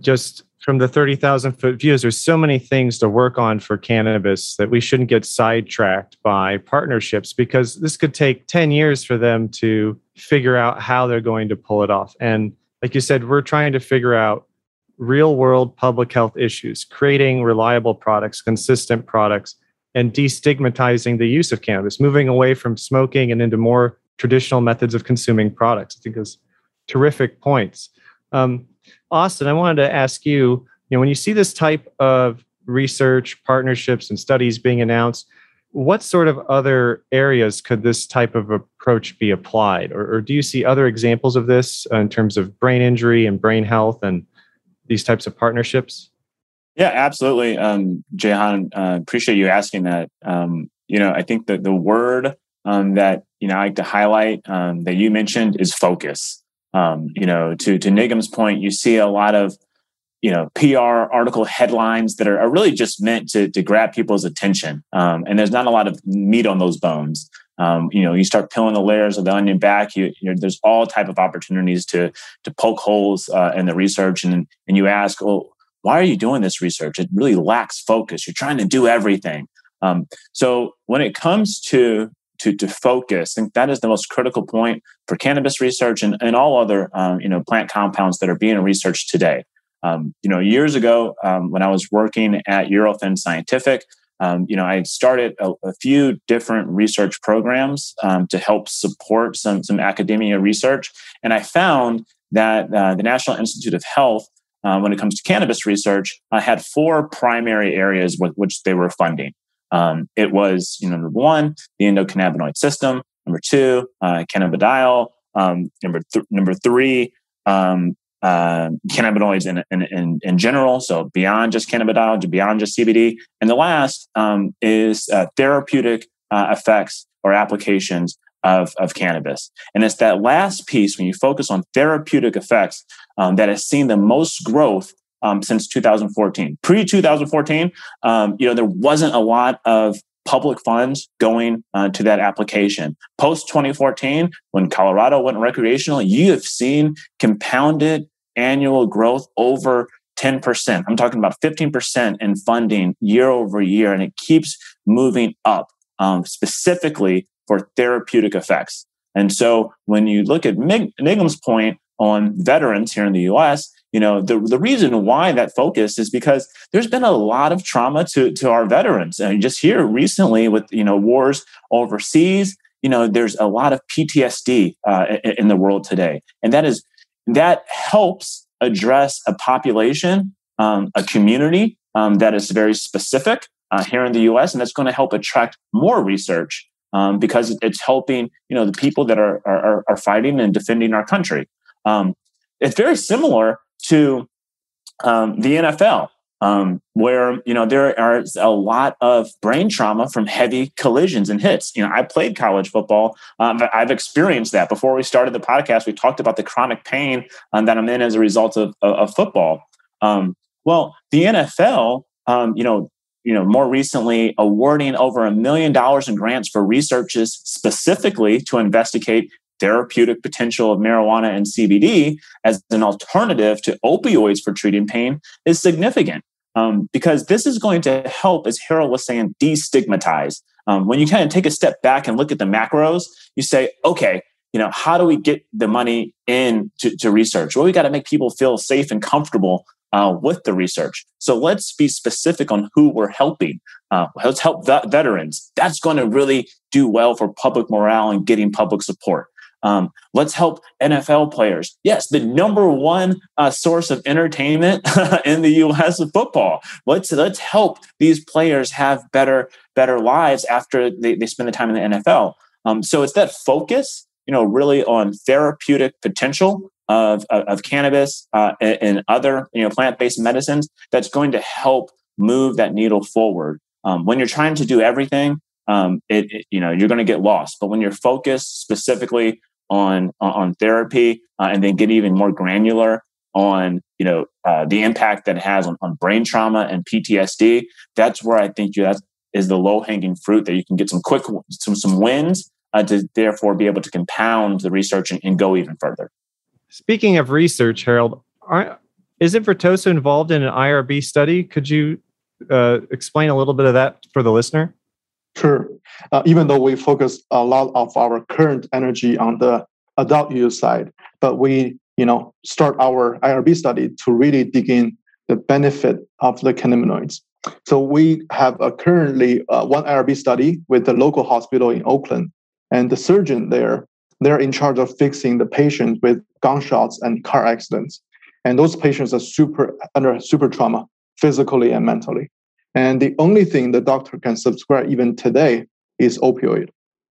just from the 30,000 foot views, there's so many things to work on for cannabis that we shouldn't get sidetracked by partnerships because this could take 10 years for them to figure out how they're going to pull it off. And like you said, we're trying to figure out real world public health issues, creating reliable products, consistent products, and destigmatizing the use of cannabis, moving away from smoking and into more traditional methods of consuming products. I think those terrific points. Um, Austin, I wanted to ask you, you know, when you see this type of research, partnerships, and studies being announced, what sort of other areas could this type of approach be applied? Or, or, do you see other examples of this in terms of brain injury and brain health and these types of partnerships? Yeah, absolutely. Um, Jahan, uh, appreciate you asking that. Um, you know, I think that the word um, that, you know, I like to highlight um, that you mentioned is focus. Um, you know, to, to Nigam's point, you see a lot of you know PR article headlines that are, are really just meant to to grab people's attention, um, and there's not a lot of meat on those bones. Um, you know, you start peeling the layers of the onion back. You, you know, there's all type of opportunities to to poke holes uh, in the research, and and you ask, well, why are you doing this research? It really lacks focus. You're trying to do everything. Um, so when it comes to to, to focus. I think that is the most critical point for cannabis research and, and all other um, you know plant compounds that are being researched today. Um, you know, years ago um, when I was working at Eurofins Scientific, um, you know, I started a, a, few different research programs um, to help support some some academia research, and I found that uh, the National Institute of Health, uh, when it comes to cannabis research, uh, had four primary areas with which they were funding. Um, it was, you know, number one, the endocannabinoid system. Number two, uh, cannabidiol. Um, number th- number three, um, uh, cannabinoids in, in, in, in, general, so beyond just cannabidiol, beyond just CBD. And the last um, is uh, therapeutic uh, effects or applications of, of cannabis. And it's that last piece, when you focus on therapeutic effects, um, that has seen the most growth um, since 2014. Pre 2014, um, you know, there wasn't a lot of public funds going uh, to that application. Post 2014, when Colorado went recreational, you have seen compounded annual growth over 10%. I'm talking about 15% in funding year over year, and it keeps moving up um, specifically for therapeutic effects. And so when you look at Nigam's point on veterans here in the US, you know the, the reason why that focus is because there's been a lot of trauma to, to our veterans and just here recently with you know wars overseas you know there's a lot of ptsd uh, in the world today and that is that helps address a population um, a community um, that is very specific uh, here in the us and that's going to help attract more research um, because it's helping you know the people that are are, are fighting and defending our country um, it's very similar to um, the NFL, um, where you know there are a lot of brain trauma from heavy collisions and hits. You know, I played college football. Um, I've experienced that. Before we started the podcast, we talked about the chronic pain um, that I'm in as a result of, of, of football. Um, well, the NFL, um, you know, you know, more recently awarding over a million dollars in grants for researches specifically to investigate therapeutic potential of marijuana and CBD as an alternative to opioids for treating pain is significant. Um, because this is going to help, as Harold was saying, destigmatize. Um, when you kind of take a step back and look at the macros, you say, okay, you know, how do we get the money in to, to research? Well, we got to make people feel safe and comfortable uh, with the research. So let's be specific on who we're helping. Uh, let's help vet- veterans. That's going to really do well for public morale and getting public support. Um, let's help NFL players. Yes, the number one uh, source of entertainment in the U.S. of football. Let's let's help these players have better better lives after they, they spend the time in the NFL. Um, so it's that focus, you know, really on therapeutic potential of of, of cannabis uh, and, other you know plant based medicines that's going to help move that needle forward. Um, when you're trying to do everything, um, it, it, you know you're going to get lost. But when you're focused specifically on on therapy uh, and then get even more granular on you know uh, the impact that it has on, on brain trauma and PTSD. That's where I think you that is the low hanging fruit that you can get some quick some some wins uh, to therefore be able to compound the research and, and go even further. Speaking of research, Harold, are, isn't Vertosa involved in an IRB study? Could you uh, explain a little bit of that for the listener? Sure. Uh, even though we focus a lot of our current energy on the adult use side, but we, you know, start our IRB study to really dig in the benefit of the cannabinoids. So we have a currently uh, one IRB study with the local hospital in Oakland, and the surgeon there, they're in charge of fixing the patient with gunshots and car accidents, and those patients are super under super trauma, physically and mentally. And the only thing the doctor can subscribe even today is opioid.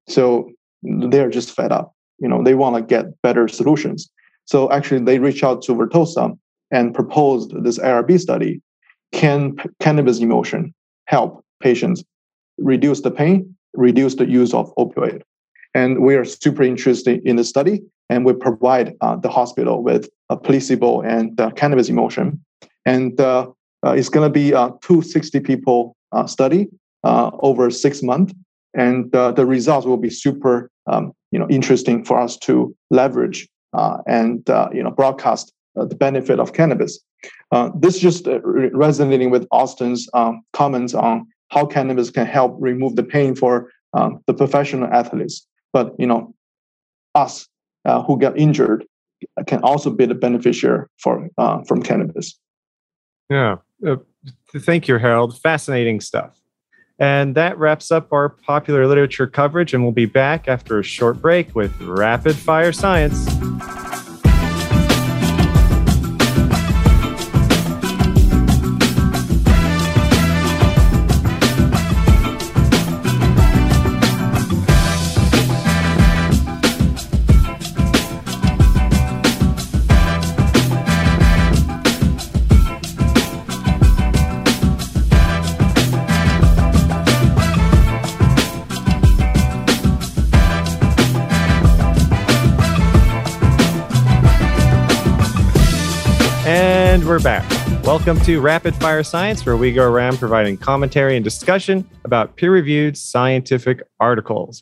So they're just fed up. You know, they want to get better solutions. So actually, they reach out to Vertosa and proposed this IRB study. Can cannabis emulsion help patients reduce the pain, reduce the use of opioid? And we are super interested in the study, and we provide uh, the hospital with a placebo and uh, cannabis emulsion. And uh, uh it's going to be a 260 people uh, study uh, over six months, and the results will be super, um, you know, interesting for us to leverage and you know broadcast the benefit of cannabis. this is just resonating with Austin's um, comments on how cannabis can help remove the pain for um, the professional athletes. But you know, us uh, who get injured can also be the beneficiary for uh, from cannabis. Yeah, uh, thank you, Harold. Fascinating stuff. And that wraps up our popular literature coverage, and we'll be back after a short break with rapid fire science. Back. Welcome to Rapid Fire Science, where we go around providing commentary and discussion about peer reviewed scientific articles.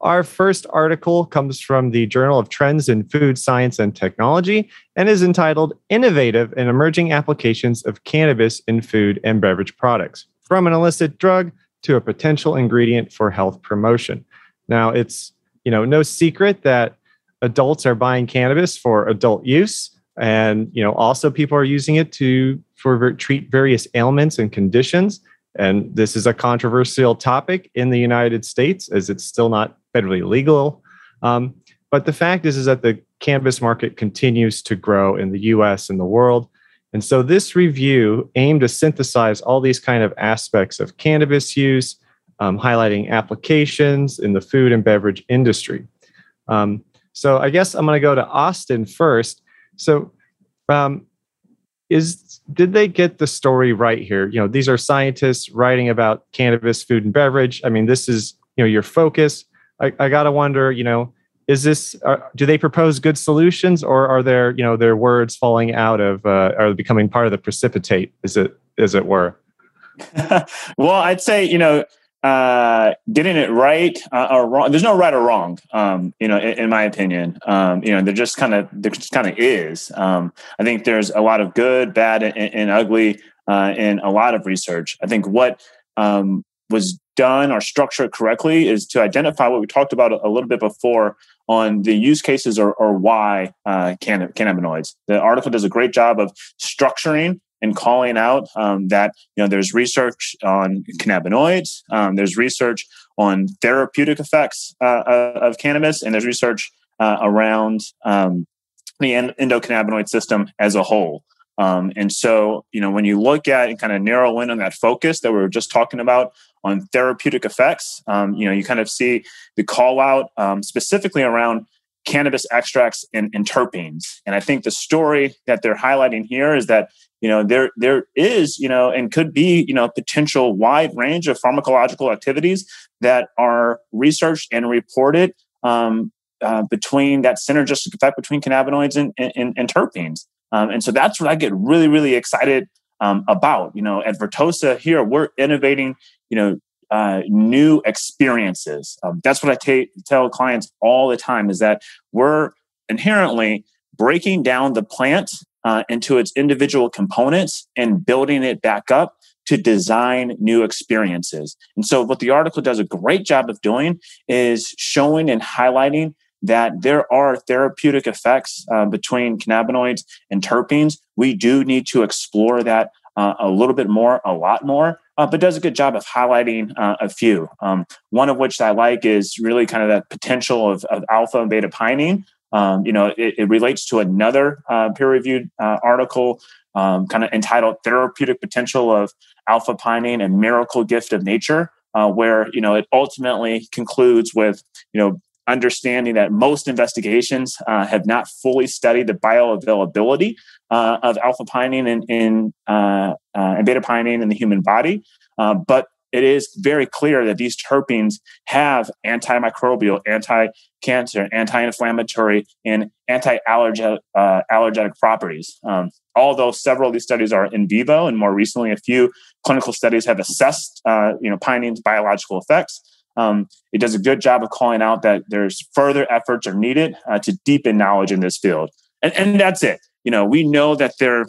Our first article comes from the Journal of Trends in Food Science and Technology and is entitled Innovative and Emerging Applications of Cannabis in Food and Beverage Products From an Illicit Drug to a Potential Ingredient for Health Promotion. Now, it's you know no secret that adults are buying cannabis for adult use and you know also people are using it to for treat various ailments and conditions. And this is a controversial topic in the united states as it's still not federally legal. Um, but the fact is is that the cannabis market continues to grow in the us and the world. And so this review aimed to synthesize all these kind of aspects of cannabis use um, highlighting applications in the food and beverage industry. Um, so i guess i'm going to go to austin first so, um, is did they get the story right here? You know, these are scientists writing about cannabis, food, and beverage. I mean, this is you know your focus. I, I gotta wonder, you know, is this uh, do they propose good solutions or are there you know their words falling out of uh, are becoming part of the precipitate? Is it as it were? well, I'd say you know uh, getting it right uh, or wrong. There's no right or wrong, um, you know, in, in my opinion. Um, you know, there just kind of there just kind of is. Um, I think there's a lot of good, bad, and, and ugly uh, in a lot of research. I think what um, was done or structured correctly is to identify what we talked about a, little bit before on the use cases or, or why uh, cannabinoids. The article does a great job of structuring and calling out um, that you know there's research on cannabinoids, um, there's research on therapeutic effects uh, of cannabis, and there's research uh, around um, the endocannabinoid system as a whole. Um, and so, you know, when you look at and kind of narrow in on that focus that we were just talking about on therapeutic effects, um, you know, you kind of see the call out um, specifically around cannabis extracts and, and, terpenes. And I think the story that they're highlighting here is that you know there there is you know and could be you know potential wide range of pharmacological activities that are researched and reported um, uh, between that synergistic effect between cannabinoids and, and, and terpenes. Um, and so that's what I get really really excited um, about. You know, at Vertosa here we're innovating. You know, uh, new experiences. Um, that's what I t- tell clients all the time is that we're inherently breaking down the plant uh, into its individual components and building it back up to design new experiences. And so, what the article does a great job of doing is showing and highlighting that there are therapeutic effects uh, between cannabinoids and terpenes. We do need to explore that uh, a little bit more, a lot more, uh, but does a good job of highlighting uh, a few. Um, one of which I like is really kind of that potential of, of alpha and beta pinene Um, you know, it, it, relates to another uh, peer-reviewed uh, article, um, kind of entitled "Therapeutic Potential of Alpha Pinene and Miracle Gift of Nature," uh, where you know it ultimately concludes with you know understanding that most investigations uh, have not fully studied the bioavailability uh, of alpha pinene and, in, uh, uh, and beta pinene in the human body. Uh, but it is very clear that these terpenes have antimicrobial, anti-cancer, anti-inflammatory, and anti-allergenic uh, allergenic properties. Um, although several of these studies are in vivo, and more recently, a few clinical studies have assessed, uh, you know, pinene's biological effects. Um, it does a good job of calling out that there's further efforts are needed uh, to deepen knowledge in this field, and, and that's it. You know, we know that there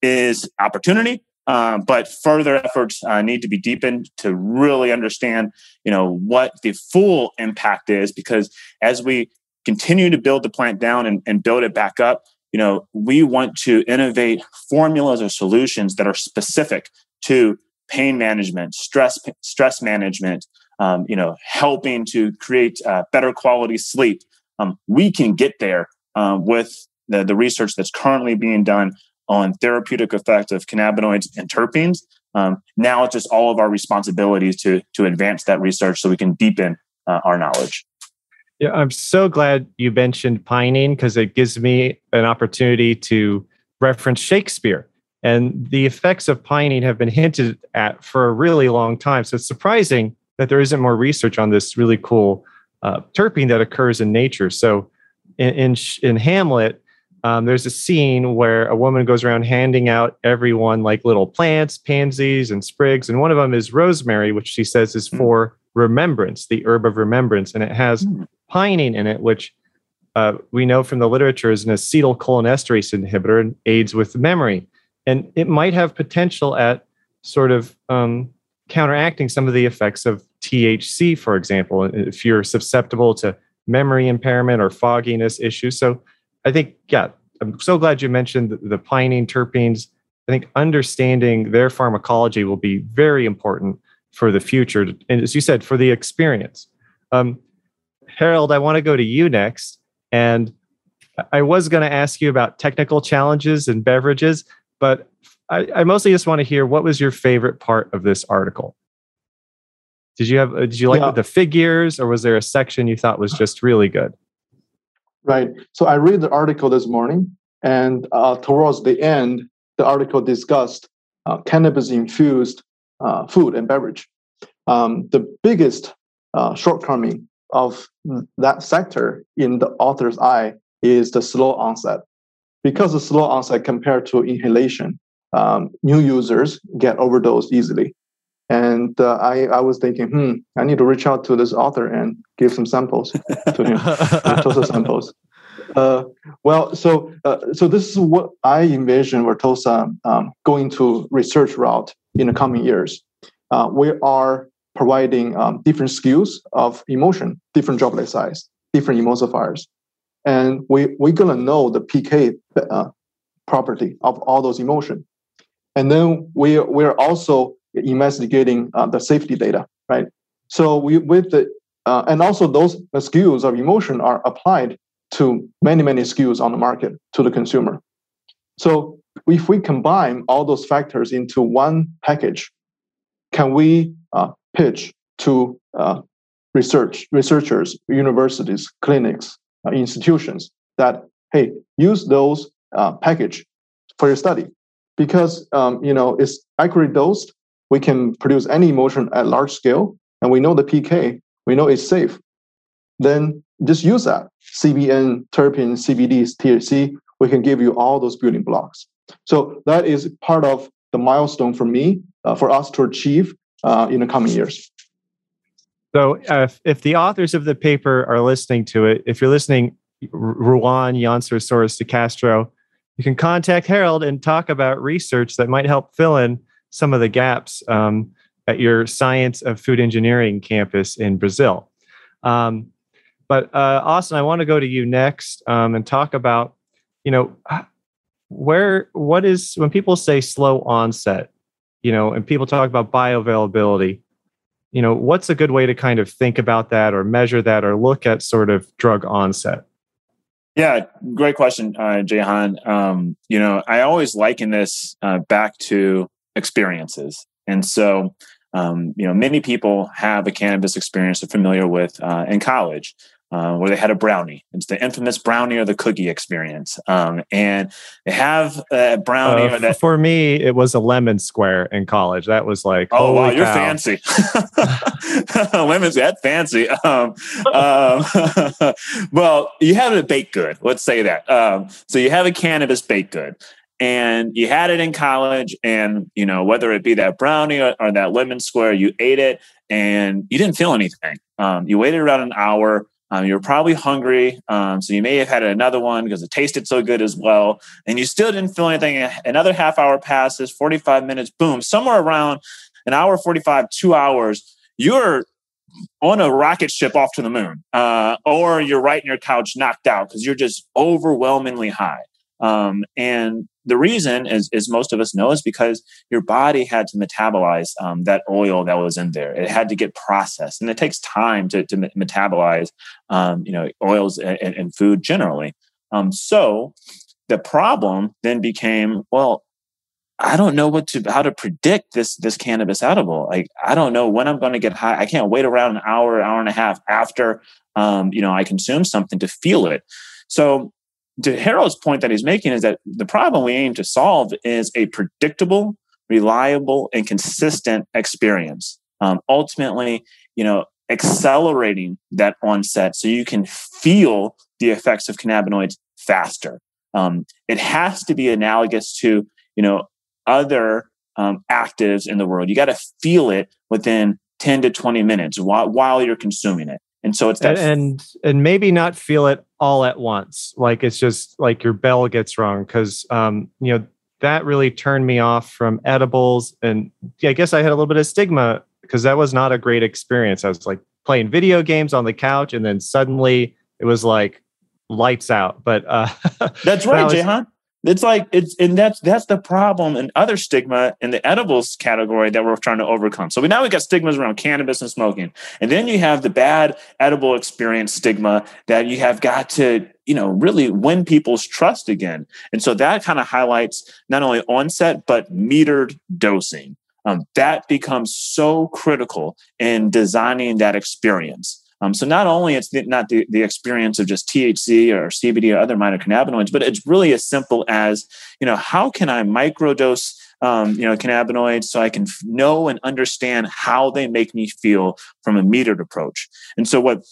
is opportunity uh, but further efforts uh, need to be deepened to really understand, you know, what the full impact is. Because as we continue to build the plant down and, and build it back up, you know, we want to innovate formulas or solutions that are specific to pain management, stress stress management, um, you know, helping to create uh, better quality sleep. Um, we can get there uh, with the, the research that's currently being done on therapeutic effect of cannabinoids and terpenes. Um, now it's just all of our responsibilities to to advance that research so we can deepen uh, our knowledge. Yeah, I'm so glad you mentioned pinene because it gives me an opportunity to reference Shakespeare. And the effects of pinene have been hinted at for a really long time. So it's surprising that there isn't more research on this really cool uh, terpene that occurs in nature. So in, in, in Hamlet, um, there's a scene where a woman goes around handing out everyone like little plants, pansies, and sprigs. And one of them is rosemary, which she says is hmm. for remembrance, the herb of remembrance. And it has mm. pinene in it, which uh, we know from the literature is an acetylcholinesterase inhibitor and aids with memory. And it might have potential at sort of um, counteracting some of the effects of THC, for example, if you're susceptible to memory impairment or fogginess issues. So I think, yeah, I'm so glad you mentioned the, the pinene terpenes. I think understanding their pharmacology will be very important for the future. And as you said, for the experience. Um, Harold, I want to go to you next. And I was going to ask you about technical challenges and beverages, but I, I, mostly just want to hear what was your favorite part of this article. Did you have? Uh, did you like yeah. the figures, or was there a section you thought was just really good? Right? So I read the article this morning, and uh, towards the end, the article discussed uh, cannabis infused uh, food and beverage. Um, the biggest uh, shortcoming of that sector in the author's eye is the slow onset. Because of slow onset compared to inhalation, um, new users get overdosed easily. And uh, I, I was thinking, hmm, I need to reach out to this author and give some samples to him, Vertosa samples. Uh, well, so uh, so this is what I envision Vertosa um, going to research route in the coming years. Uh, we are providing um, different SKUs of emulsion, different droplet size, different emulsifiers, and we we're gonna know the PK uh, property of all those emulsion, and then we we're also investigating uh, the safety data, right? So we with the uh, and also those SKUs of emulsion are applied to many many SKUs on the market to the consumer. So if we combine all those factors into one package, can we uh, pitch to uh, research researchers, universities, clinics, uh, institutions that hey use those uh, package for your study because um, you know it's accurately dosed we can produce any emulsion at large scale, and we know the PK, we know it's safe, then just use that. CBN, terpene, CBD, THC, we can give you all those building blocks. So that is part of the milestone for me, uh, for us to achieve uh, in the coming years. So if, if the authors of the paper are listening to it, if you're listening, Ruan, Yonser, Soros, de Castro, you can contact Harold and talk about research that might help fill in some of the gaps um, at your Science of Food Engineering campus in Brazil. Um, but uh, Austin, I want to go to you next um, and talk about, you know, where what is when people say slow onset, you know, and people talk about bioavailability, you know, what's a good way to kind of think about that or measure that or look at sort of drug onset? Yeah, great question, uh, Jahan. Um, you know, I always liken this uh, back to experiences, and so um, you know, many people have a cannabis experience they're familiar with uh, in college uh, where they had a brownie. It's the infamous brownie or the cookie experience. Um, and they have a brownie. Uh, that, for me, it was a lemon square in college. That was like, oh wow, you're cow. fancy. Lemon's that fancy. Um, um, well, you have a baked good. Let's say that. Um, so you have a cannabis baked good and you had it in college and you know whether it be that brownie or, or, that lemon square you ate it and you didn't feel anything um, you waited around an hour um, you were probably hungry, um, so you may have had another one because it tasted so good as well, and you still didn't feel anything. Another half hour passes, 45 minutes, boom, somewhere around an hour 45, two hours, you're on a rocket ship off to the moon, uh, or you're right in your couch knocked out because you're just overwhelmingly high. Um, and the reason, as, as most of us know, is because your body had to metabolize um, that oil that was in there. It had to get processed, and it takes time to, to metabolize, um, you know, oils and, and food generally. Um, so the problem then became, well, I don't know what to how to predict this this cannabis edible. Like I don't know when I'm going to get high. I can't wait around an hour, hour and a half after um, you know I consume something to feel it. So to Harold's point that he's making is that the problem we aim to solve is a predictable, reliable, and consistent experience. Um, ultimately, you know, accelerating that onset so you can feel the effects of cannabinoids faster. Um, it has to be analogous to, you know, other um, actives in the world. You got to feel it within 10 to 20 minutes while, while you're consuming it. And so it's that and, and, maybe not feel it all at once. Like it's just like your bell gets rung because um, you know that really turned me off from edibles. And I guess I had a little bit of stigma because that was not a great experience. I was like playing video games on the couch, and then suddenly it was like lights out. But uh, that's right, was, Jahan. It's like it's and that's that's the problem and other stigma in the edibles category that we're trying to overcome. So we now we got stigmas around cannabis and smoking, and then you have the bad edible experience stigma that you have got to you know really win people's trust again. And so that kind of highlights not only onset but metered dosing. Um, that becomes so critical in designing that experience. Um, so not only it's not the, the experience of just THC or CBD or other minor cannabinoids, but it's really as simple as you know how can I microdose um, you know cannabinoids so I can f- know and understand how they make me feel from a metered approach. And so what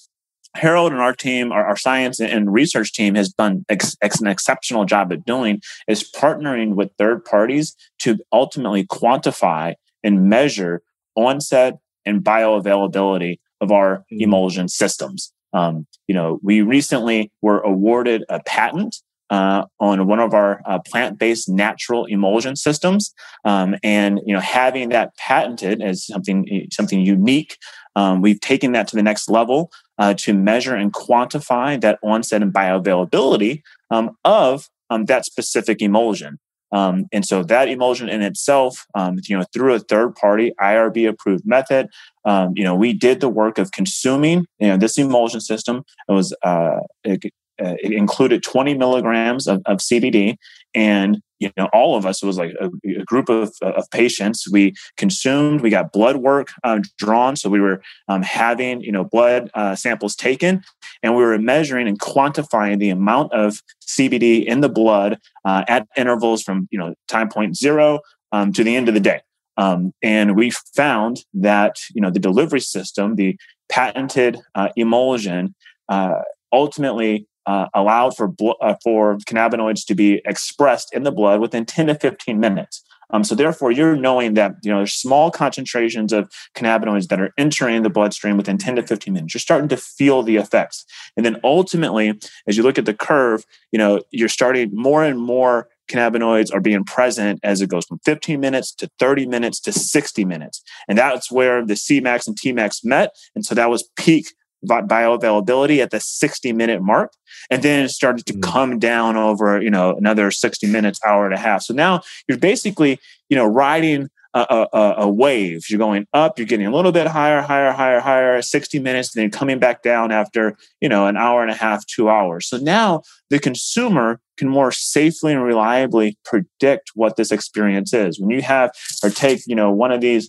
Harold and our team, our, our science and research team has done ex, ex, an exceptional job at doing is partnering with third parties to ultimately quantify and measure onset and bioavailability of our mm-hmm. emulsion systems. Um, you know, we recently were awarded a patent uh, on one of our uh, plant-based natural emulsion systems, um, and you know, having that patented as something something unique, um, we've taken that to the next level uh, to measure and quantify that onset and bioavailability um, of um, that specific emulsion. Um, and so that emulsion in itself, um, you know, through a third party IRB approved method, um, you know, we did the work of consuming, you know, this emulsion system. It was, uh, it, uh, it included 20 milligrams of, of CBD and you know all of us was like a, a group of, of patients. We consumed we got blood work uh, drawn. So we were um, having you know blood uh, samples taken. And we were measuring and quantifying the amount of cbd in the blood uh, at intervals from you know time point zero um, to the end of the day. Um, and we found that you know the delivery system the patented uh, emulsion uh, ultimately uh, allowed for blo- uh, for cannabinoids to be expressed in the blood within 10 to 15 minutes. Um, so therefore, you're knowing that you know there's small concentrations of cannabinoids that are entering the bloodstream within 10 to 15 minutes. You're starting to feel the effects, and then ultimately, as you look at the curve, you know you're starting more and more cannabinoids are being present as it goes from 15 minutes to 30 minutes to 60 minutes, and that's where the Cmax and Tmax met, and so that was peak bioavailability at the 60 minute mark and then it started to mm. come down over you know another 60 minutes hour and a half so now you're basically you know riding a, a, a, wave. You're going up, you're getting a little bit higher, higher, higher, higher, 60 minutes, and then coming back down after, you know, an hour and a half, two hours. So now the consumer can more safely and reliably predict what this experience is. When you have or take, you know, one of these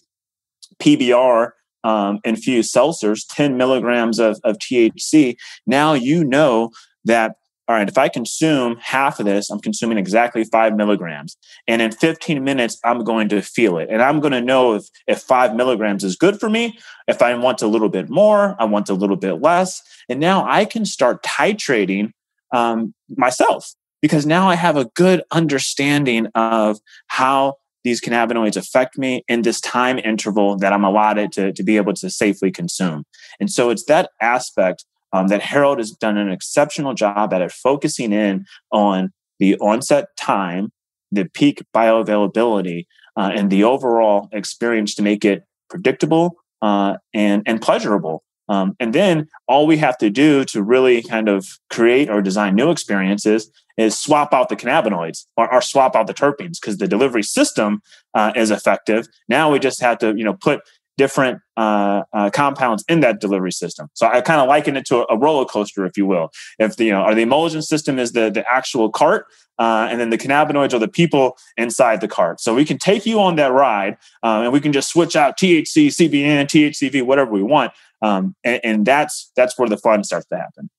PBR um, infused seltzers, 10 milligrams of, of THC, now you know that all right, if I consume half of this, I'm consuming exactly five milligrams. And in 15 minutes, I'm going to feel it. And I'm going to know if, if five milligrams is good for me, if I want a little bit more, I want a little bit less. And now I can start titrating um, myself because now I have a good understanding of how these cannabinoids affect me in this time interval that I'm allotted to, to be able to safely consume. And so it's that aspect um, that Harold has done an exceptional job at it, focusing in on the onset time, the peak bioavailability, uh, and the overall experience to make it predictable uh, and and pleasurable. Um, and then all we have to do to really kind of create or design new experiences is swap out the cannabinoids or, or swap out the terpenes because the delivery system uh, is effective. Now we just have to, you know, put different uh, uh, compounds in that delivery system. So I kind of liken it to a, roller coaster, if you will. If the you know, or the emulsion system is the the actual cart, uh, and then the cannabinoids are the people inside the cart. So we can take you on that ride, um, and we can just switch out THC, CBN, THCV, whatever we want, um, and, and, that's that's where the fun starts to happen.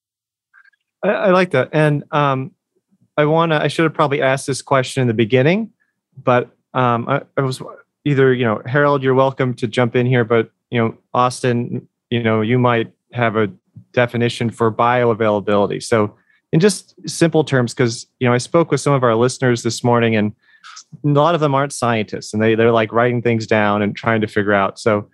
I, I like that, and um, I want to. I should have probably asked this question in the beginning, but um, I, I was either you know harold you're welcome to jump in here but you know austin you know you might have a definition for bioavailability. So in just simple terms because you know i spoke with some of our listeners this morning and a lot of them aren't scientists and they, they're like writing things down and trying to figure out. So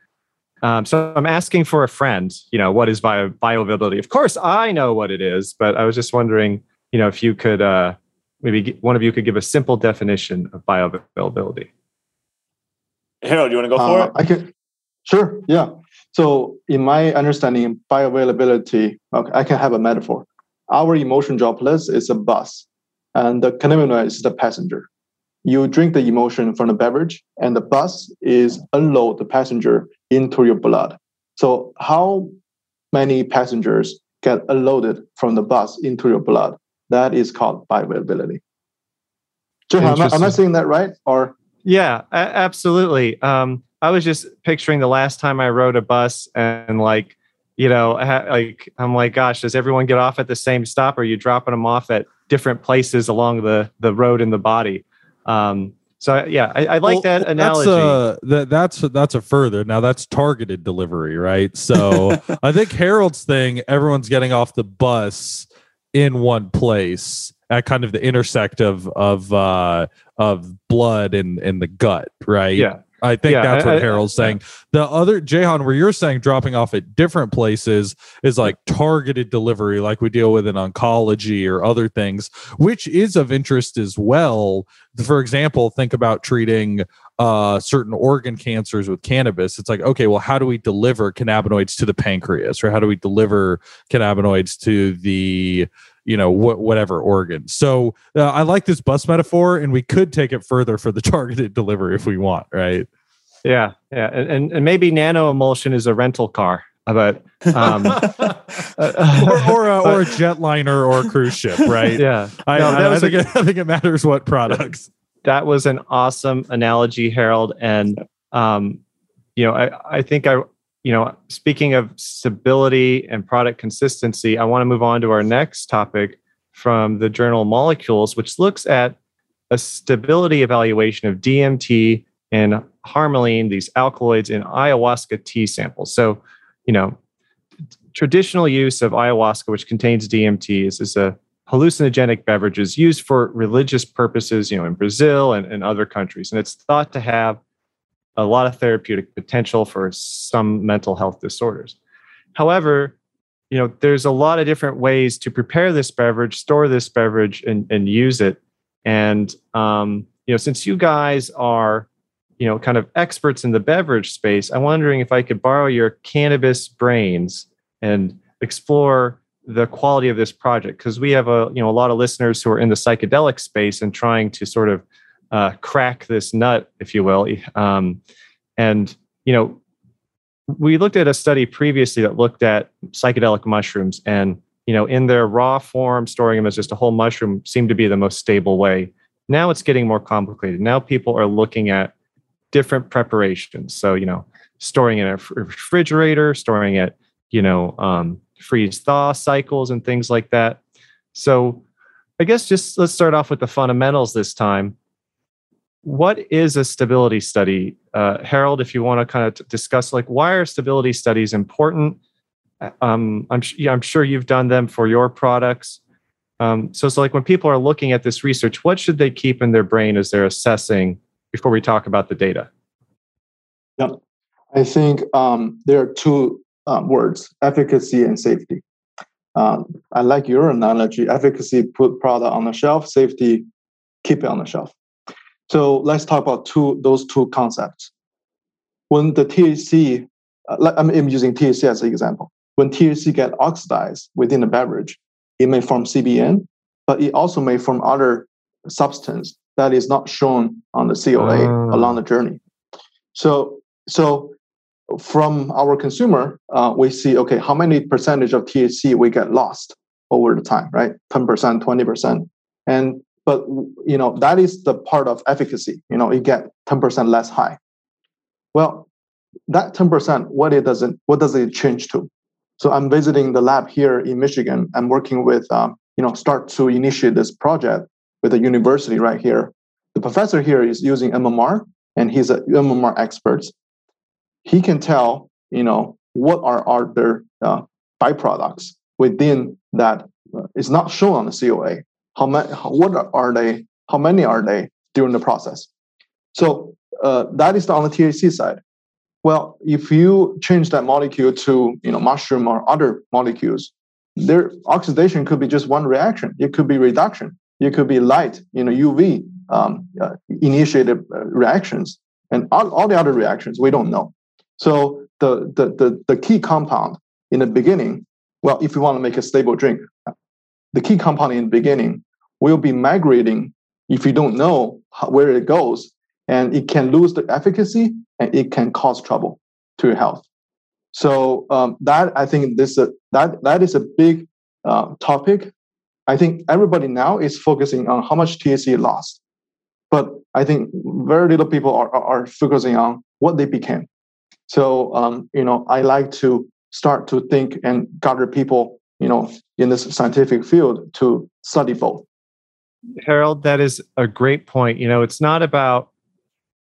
um, so i'm asking for a friend you know what is bio, bioavailability? Of course i know what it is but i was just wondering you know if you could uh, maybe one of you could give a simple definition of bioavailability Harold, do you want to go for uh, it? I can. Sure. Yeah. So, in my understanding, bioavailability, okay, I can have a metaphor. Our emulsion droplets is a bus, and the cannabinoid is the passenger. You drink the emulsion from the beverage, and the bus is unload the passenger into your blood. So, how many passengers get unloaded from the bus into your blood? That is called bioavailability. am, I, am I saying that right? Or yeah, a- absolutely. Um, I was just picturing the last time I rode a bus and like, you know, like I'm like, gosh, does everyone get off at the same stop? Or are you dropping them off at different places along the the road in the body? Um, so yeah, I, I like well, that analogy. That's a, that, that's that's a further. Now that's targeted delivery, right? So I think Harold's thing, everyone's getting off the bus in one place at kind of the intersect of of uh of blood in in the gut right yeah I think yeah, that's what I, Harold's I, saying. The other Jahan, where you're saying dropping off at different places is like targeted delivery, like we deal with in oncology or other things, which is of interest as well. For example, think about treating uh, certain organ cancers with cannabis. It's like, okay, well, how do we deliver cannabinoids to the pancreas, or how do we deliver cannabinoids to the you know wh- whatever organ. So uh, i like this bus metaphor and we could take it further for the targeted delivery if we want right? Yeah yeah and, and maybe nano emulsion is a rental car but um, or, or, a, or a jetliner or a cruise ship right? Yeah. I, no, I, I think a, it, I think it matters what products. That was an awesome analogy harold and um, you know i, I think i you know, speaking of stability and product consistency, I want to move on to our next topic from the journal Molecules, which looks at a stability evaluation of DMT and harmaline, these alkaloids in ayahuasca tea samples. So, you know, traditional use of ayahuasca, which contains DMT, is, is a hallucinogenic beverage is used for religious purposes, you know, in Brazil and, and other countries. And it's thought to have a lot of therapeutic potential for some mental health disorders. However, you know, there's a lot of different ways to prepare this beverage, store this beverage, and, and use it. And um, you know, since you guys are, you know, kind of experts in the beverage space, I'm wondering if I could borrow your cannabis brains and explore the quality of this project because we have a you know a lot of listeners who are in the psychedelic space and trying to sort of uh, crack this nut, if you will. Um, and you know, we looked at a study previously that looked at psychedelic mushrooms, and you know, in their raw form, storing them as just a whole mushroom seemed to be the most stable way. Now it's getting more complicated. Now people are looking at different preparations. So you know, storing in a refrigerator, storing it, you know, um, freeze thaw cycles and things like that. So I guess just let's start off with the fundamentals this time. What is a stability study, uh, Harold? If you want to kind of t- discuss, like, why are stability studies important? Uh, um, I'm yeah, I'm sure you've done them for your products. Um, so it's like when people are looking at this research, what should they keep in their brain as they're assessing before we talk about the data? Yep. I think um, there are two um, words efficacy and safety. Um, I like your analogy efficacy, put product on the shelf, safety, keep it on the shelf. So let's talk about two those two concepts. When the THC, uh, I'm using THC as an example. When THC get oxidized within the beverage, it may form CBN, but it also may form other substance that is not shown on the COA uh. along the journey. So, so from our consumer, uh, we see okay, how many percentage of THC we get lost over the time, right? Ten percent, twenty percent, and but you know that is the part of efficacy. You know, you get ten percent less high. Well, that ten percent, what it doesn't, what does it change to? So I'm visiting the lab here in Michigan. I'm working with, um, you know, start to initiate this project with a university right here. The professor here is using NMR, and he's a NMR expert he can tell, you know, what are, their uh, byproducts within that uh, not shown on the COA. How many? What are they? How many are they during the process? So uh, that is on the THC side. Well, if you change that molecule to you know mushroom or other molecules, their oxidation could be just one reaction. It could be reduction. It could be light, you know, UV um, uh, initiated uh, reactions, and all, all the other reactions we don't know. So the, the, the, the key compound in the beginning, well, if you want to make a stable drink, the key compound in the beginning will be migrating if you don't know how, where it goes, and it can lose the efficacy and it can cause trouble to your health. So um, that I think this uh, that that is a big uh, topic. I think everybody now is focusing on how much THC lost, but I think very little people are, are, are focusing on what they became. So, um, you know, I like to start to think and gather people, you know, in this scientific field to study both. Harold, that is a great point. You know, it's not about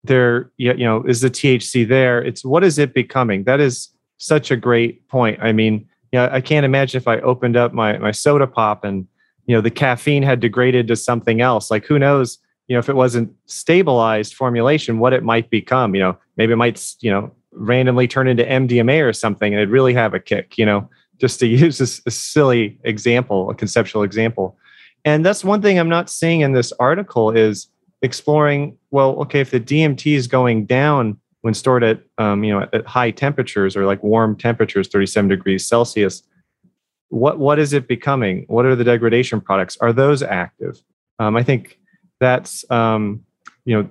there, you know, is the THC there? It's what is it becoming? That is such a great point. I mean, you know, I can't imagine if I opened up my my soda pop and you know the caffeine had degraded to something else. Like who knows? You know, if it wasn't stabilized formulation, what it might become. You know, maybe it might you know randomly turn into MDMA or something and it'd really have a kick, you know, just to use this a silly example, a conceptual example. And that's one thing I'm not seeing in this article is exploring, well, okay, if the DMT is going down when stored at, um, you know, at high temperatures or like warm temperatures, 37 degrees Celsius, what, what is it becoming? What are the degradation products? Are those active? Um, I think that's, um, you know,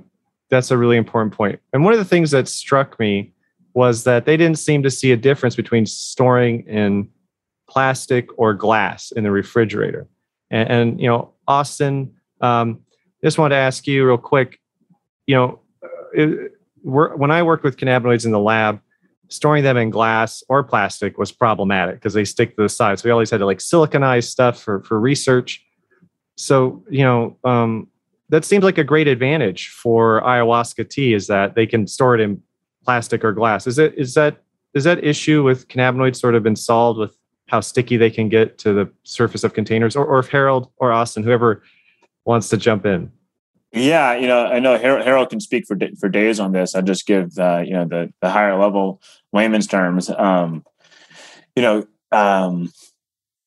that's a really important point. And one of the things that struck me was that they didn't seem to see a difference between storing in plastic or glass in the refrigerator. And, and you know, Austin, um, just wanted to ask you real quick. You know, it, when I worked with cannabinoids in the lab, storing them in glass or plastic was problematic because they stick to the sides. So We always had to like siliconize stuff for for research. So you know, um, that seems like a great advantage for ayahuasca tea is that they can store it in plastic or glass. Is it is that is that issue with cannabinoids sort of been solved with how sticky they can get to the surface of containers, or, or if Harold or Austin, whoever wants to jump in? Yeah, you know, I know Harold, Harold can speak for for days on this. I just give uh, you know the the higher level layman's terms. Um, you know, um,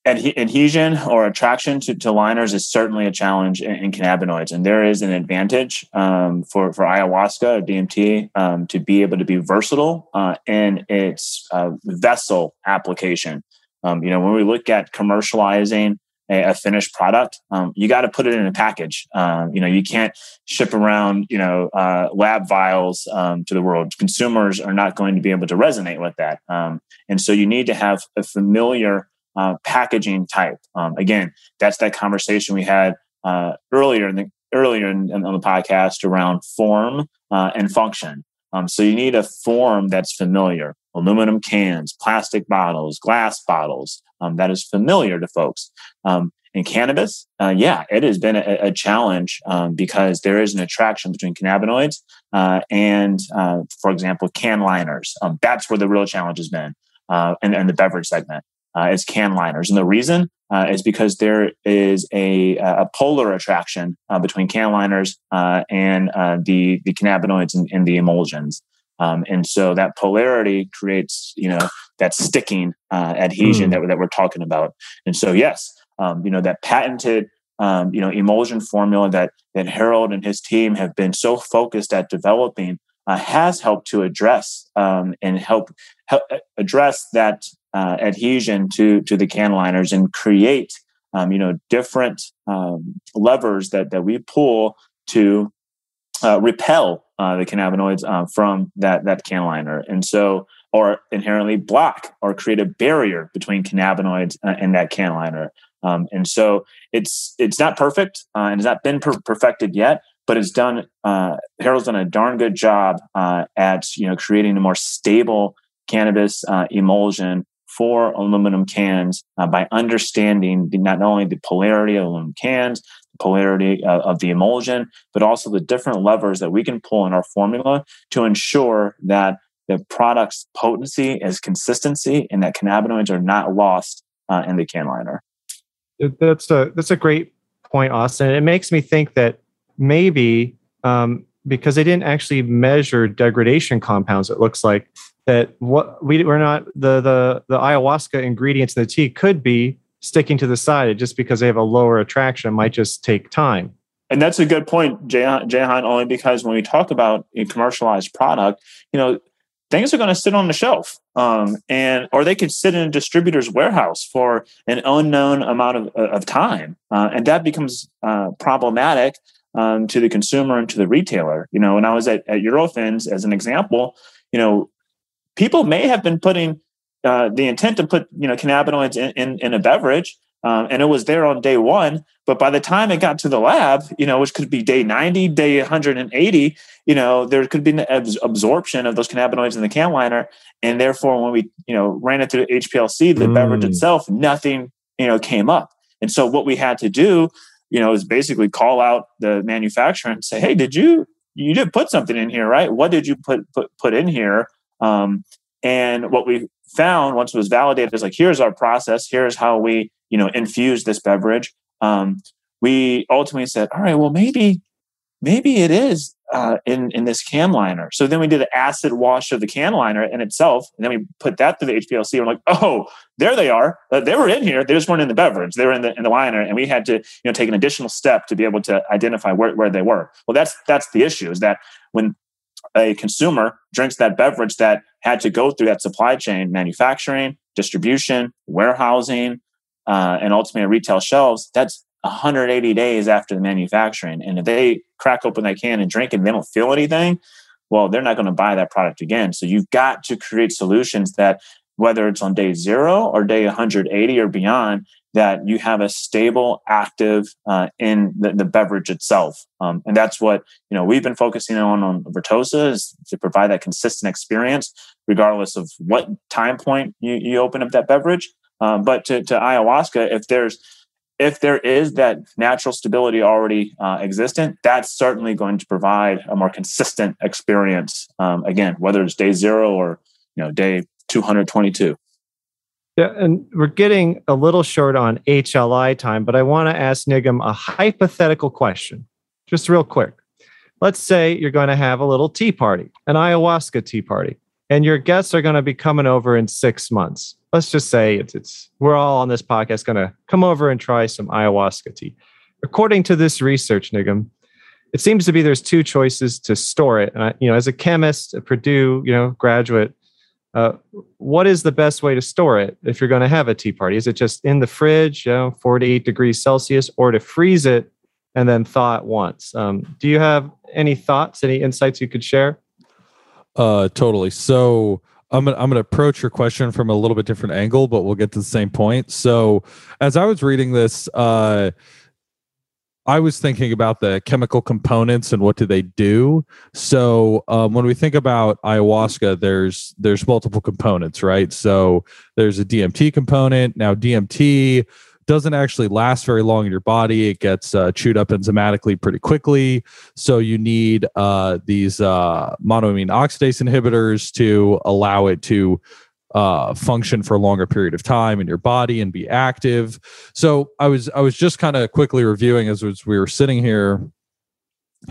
adhesion or attraction to, to liners is certainly a challenge in, in cannabinoids, and there is an advantage um, for for ayahuasca or DMT um, to be able to be versatile uh, in its uh, vessel application. Um, you know, when we look at commercializing a, a finished product, um, you got to put it in a package. Um, you know, you can't ship around, you know, uh, lab vials um, to the world. Consumers are not going to be able to resonate with that, um, and so you need to have a familiar uh, packaging type. Um, again, that's that conversation we had uh, earlier in the earlier in, in, on the podcast around form uh, and function. So you need a form that's familiar aluminum cans, plastic bottles, glass bottles um, that is familiar to folks. Um, in cannabis, uh, yeah, it has been a, a challenge um, because there is an attraction between cannabinoids uh, and, uh, for example, can liners. Um, that's where the real challenge has been uh, in, in, the beverage segment. Uh, is can liners, and the reason uh, is because there is a, a polar attraction between can liners and the the cannabinoids and, and the emulsions. Um, and so that polarity creates, you know, that sticking uh, adhesion mm. that, that we're talking about. And so, yes, um, you know, that patented, um, you know, emulsion formula that that Harold and his team have been so focused at developing uh, has helped to address um, and help, help uh, address that uh, adhesion to to the can liners and create, um, you know, different um, levers that that we pull to uh, repel uh, the cannabinoids uh, from that that can liner, and so or inherently block or create a barrier between cannabinoids uh, and that can liner. Um, and so it's it's not perfect uh, and it's not been per- perfected yet, but it's done. Uh, Harold's done a darn good job at you know creating a more stable cannabis emulsion for aluminum cans uh, by understanding the, not only the polarity of aluminum cans, polarity uh, of the emulsion, but also the different levers that we can pull in our formula to ensure that the product's potency is consistency and that cannabinoids are not lost uh, in the can liner. That's a that's a great point, Austin. It makes me think that maybe um, because they didn't actually measure degradation compounds, it looks like that what we we're not the the the ayahuasca ingredients in the tea could be sticking to the side just because they have a lower attraction might just take time. And that's a good point, Jahan, only because when we talk about a commercialized product, you know, things are going to sit on the shelf um, and or they could sit in a distributor's warehouse for an unknown amount of, of time uh, and that becomes uh, problematic um, to the consumer and to the retailer you know when i was at, at eurofins as an example you know people may have been putting uh, the intent to put you know cannabinoids in, in, in a beverage um, and it was there on day one. But by the time it got to the lab you know which could be day 90 day 180 you know there could be an absorption of those cannabinoids in the can liner. And therefore when we you know ran it through hplc the mm. beverage itself nothing you know came up. And so what we had to do you know is basically call out the manufacturer and say hey did you you did put something in here right? What did you put put, put in here? Um, and what we found once it was validated is like, here's our process. Here's how we, you know, infuse this beverage. Um, we ultimately said, all right, well, maybe, maybe it is uh, in in this can liner. So then we did the acid wash of the can liner in itself, and then we put that through the HPLC. We're like, oh, there they are. Uh, they were in here. They just weren't in the beverage. They were in the in the liner, and we had to you know take an additional step to be able to identify where, where they were. Well, that's that's the issue is that when a consumer drinks that beverage that had to go through that supply chain manufacturing distribution warehousing uh, and ultimately retail shelves. That's 180 days after the manufacturing. And if they crack open that can and drink it and they don't feel anything well they're not going to buy that product again. So you've got to create solutions that whether it's on day zero or day 180 or beyond that you have a stable active uh, in the, the, beverage itself. Um, and that's what you know we've been focusing on on vertosa is to provide that consistent experience regardless of what time point you, you open up that beverage. Um, but to, to, ayahuasca if there's if there is that natural stability already uh, existent that's certainly going to provide a more consistent experience. Um, again whether it's day zero or you know day 222 yeah, and we're getting a little short on HLI time, but I want to ask Nigam a hypothetical question, just real quick. Let's say you're going to have a little tea party, an ayahuasca tea party, and your guests are going to be coming over in six months. Let's just say it's, it's we're all on this podcast going to come over and try some ayahuasca tea. According to this research, Nigam, it seems to be there's two choices to store it. And I, you know, as a chemist, a Purdue, you know, graduate, Uh, what is the best way to store it if you're going to have a tea party? Is it just in the fridge, you know, four to eight degrees Celsius, or to freeze it and then thaw it once? Um, do you have any thoughts, any insights you could share? Uh, totally. So I'm gonna, I'm going to approach your question from a little bit different angle, but we'll get to the same point. So as I was reading this, uh, I was thinking about the chemical components and what do they do. So um, when we think about ayahuasca, there's there's multiple components, right? So there's a DMT component. Now DMT doesn't actually last very long in your body. It gets uh, chewed up enzymatically pretty quickly. So you need uh, these uh, monoamine oxidase inhibitors to allow it to uh, function for a longer period of time in your body and be active. So I was I was just kind of quickly reviewing as we were sitting here.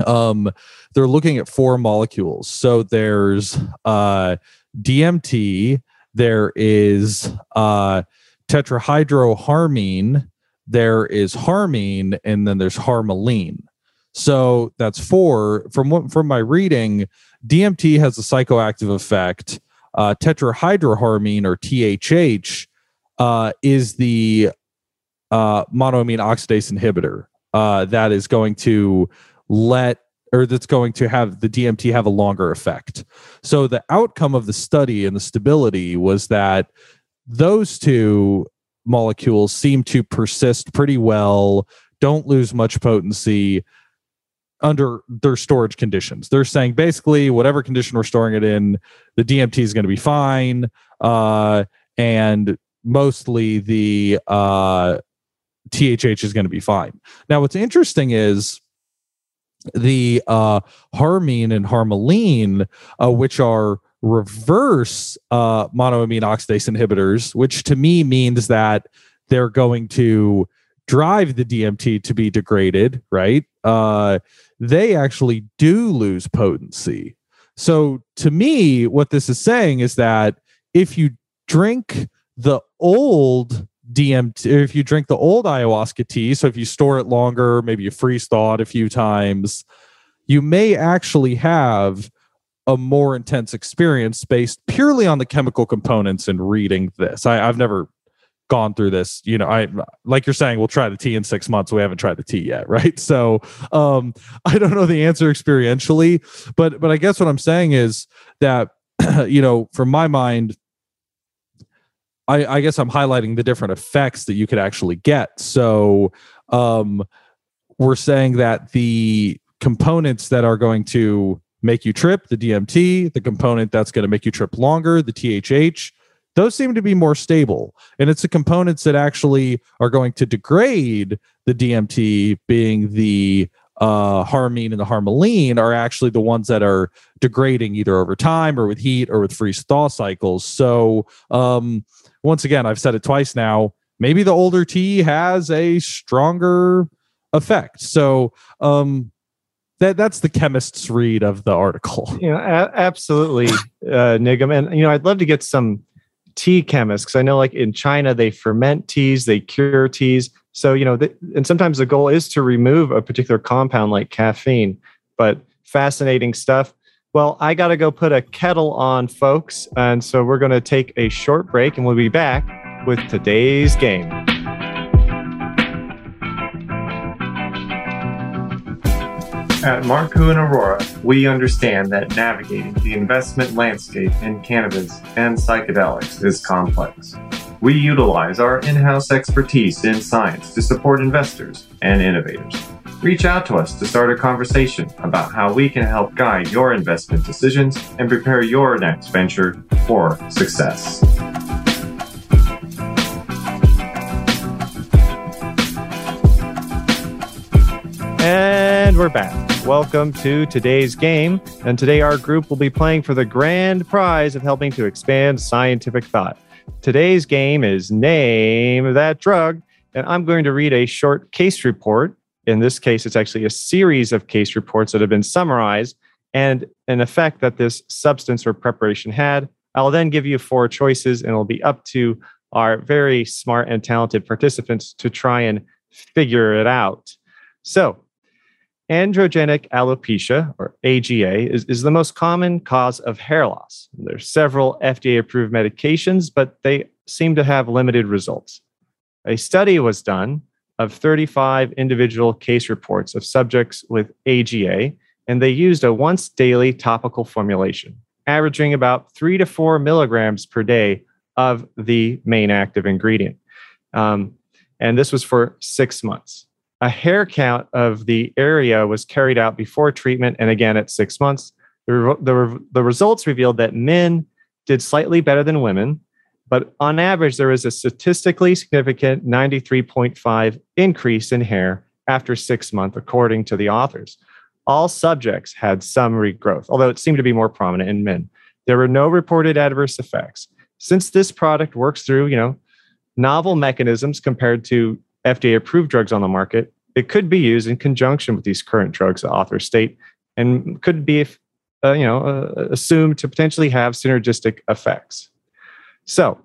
Um, they're looking at four molecules. So there's uh, DMT. There is uh, tetrahydroharmine, there is harmine, and then there's harmaline. So that's four. From what from my reading, DMT has a psychoactive effect. Uh, tetrahydroharmine or THH uh, is the uh, monoamine oxidase inhibitor uh, that is going to let or that's going to have the DMT have a longer effect. So the outcome of the study and the stability was that those two molecules seem to persist pretty well, don't lose much potency under their storage conditions. They're saying basically whatever condition we're storing it in, the DMT is going to be fine. Uh, and mostly the uh, THH is going to be fine. Now, what's interesting is the uh, harmine and harmaline, uh, which are reverse uh, monoamine oxidase inhibitors, which to me means that they're going to drive the DMT to be degraded, right? Uh, they actually do lose potency. So to me, what this is saying is that if you drink the old DMT, if you drink the old ayahuasca tea, so if you store it longer, maybe you freeze thaw it a few times, you may actually have a more intense experience based purely on the chemical components and reading this. I, I've never gone through this you know i like you're saying we'll try the tea in six months. We haven't tried the tea yet right? So um i don't know the answer experientially but but i guess what i'm saying is that you know from my mind i i guess i'm highlighting the different effects that you could actually get. So um we're saying that the components that are going to make you trip, the DMT, the component that's going to make you trip longer, the THH, those seem to be more stable. And it's the components that actually are going to degrade the DMT, being the uh, harmine and the harmaline, are actually the ones that are degrading either over time or with heat or with freeze thaw cycles. So, um, once again, I've said it twice now. Maybe the older tea has a stronger effect. So, um, that that's the chemist's read of the article. Know, a- absolutely, uh, Nigam, and you know, I'd love to get some tea chemists because I know, like in China, they ferment teas, they cure teas. So you know, th- and sometimes the goal is to remove a particular compound like caffeine. But fascinating stuff. Well, I got to go put a kettle on, folks, and so we're going to take a short break, and we'll be back with today's game. At Marcoux and Arora, we understand that navigating the investment landscape in cannabis and psychedelics is complex. We utilize our in house expertise in science to support investors and innovators. Reach out to us to start a conversation about how we can help guide your investment decisions and prepare your next venture for success. And we're back. Welcome to today's game. And today, our group will be playing for the grand prize of helping to expand scientific thought. Today's game is Name That Drug. And I'm going to read a short case report. In this case, it's actually a series of case reports that have been summarized and an effect that this substance or preparation had. I'll then give you four choices, and it'll be up to our very smart and talented participants to try and figure it out. So, androgenic alopecia, or AGA, is, is the most common cause of hair loss. There are several FDA approved medications, but they seem to have limited results. A study was done of 35 individual case reports of subjects with AGA, and they used a once daily topical formulation, averaging about three to four milligrams per day of the main active ingredient. Um, and this was for six months. A hair count of the area was carried out before treatment and again at six months. The, the, the results revealed that men did slightly better than women, but on average, there was a statistically significant 93.5 increase in hair after six months, according to the authors. All subjects had some regrowth, although it seemed to be more prominent in men. There were no reported adverse effects. Since this product works through, you know, novel mechanisms compared to FDA approved drugs on the market, it could be used in conjunction with these current drugs, the authors state, and could be, uh, you know, uh, assumed to potentially have synergistic effects. So,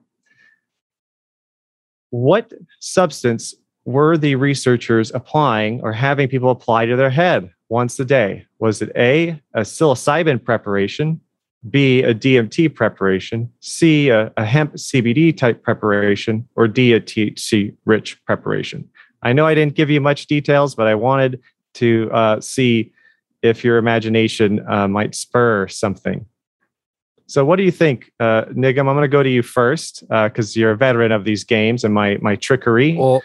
what substance were the researchers applying or having people apply to their head once a day? Was it A, a psilocybin preparation, B, a DMT preparation, C, a, a, hemp CBD type preparation, or D, a THC rich preparation. I know I didn't give you much details, but I wanted to uh, see if your imagination uh, might spur something. So, what do you think, uh, Nigam? I'm going to go to you first because uh, you're a veteran of these games and my my trickery. Well,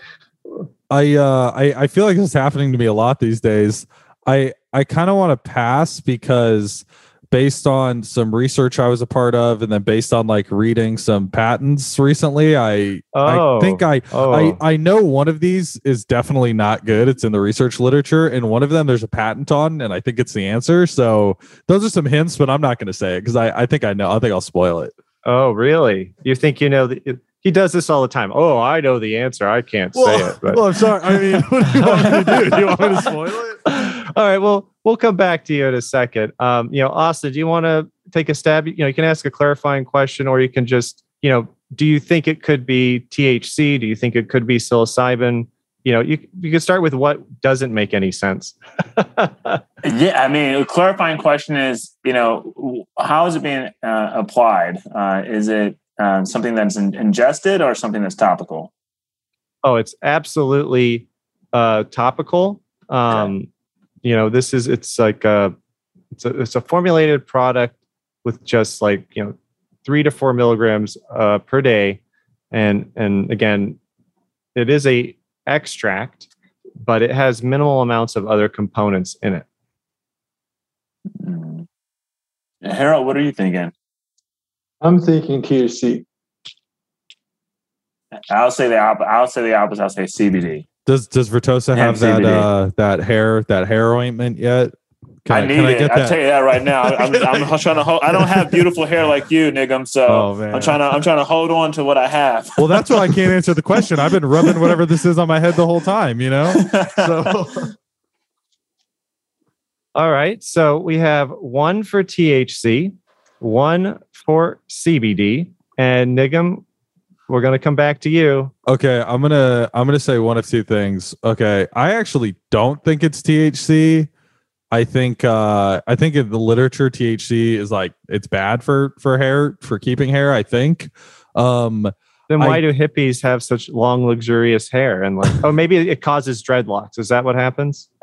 I uh, I I feel like this is happening to me a lot these days. I I kind of want to pass because based on some research I was a part of, and then based on like reading some patents recently, I oh, I think I oh. I I know one of these is definitely not good. It's in the research literature, and one of them there's a patent on, and I think it's the answer. So those are some hints, but I'm not going to say it because I I think I know. I think I'll spoil it. Oh, really? You think you know the? He does this all the time. Oh, I know the answer. I can't well, say it. But. Well, I'm sorry. I mean, what do you want me to do? Do you want me to spoil it? all right. Well, we'll come back to you in a second. Um, you know, Austin, do you want to take a stab? You know, you can ask a clarifying question, or you can just, you know, do you think it could be THC? Do you think it could be psilocybin? You know, you you can start with what doesn't make any sense. yeah, I mean, a clarifying question is, you know, how is it being uh, applied? Uh, is it um, something that's in- ingested or something that's topical? Oh, it's absolutely uh, topical. Um, okay you know this is it's like a it's a, it's a formulated product with just like you know three to four milligrams uh, per day. And and again it is a extract but it has minimal amounts of other components in it. Mm. harold what are you thinking? I'm thinking thc i'll say the op- i'll say the opposite. I'll say cbd does Does Vertosa have that uh, that hair that hair ointment yet? Can I, I need I it. I tell you that right now. I'm, I'm trying to hold. I don't have beautiful hair like you, Nigam. So oh, I'm trying to. I'm trying to hold on to what I have. well, that's why I can't answer the question. I've been rubbing whatever this is on my head the whole time. You know. So. All right. So we have one for THC, one for CBD, and Nigam, we're gonna come back to you. Okay, I'm gonna I'm gonna say one of two things. Okay, I actually don't think it's THC. I think uh I think in the literature THC is like it's bad for for hair for keeping hair. I think. Um, then why I, do hippies have such long luxurious hair and like oh maybe it causes dreadlocks? Is that what happens?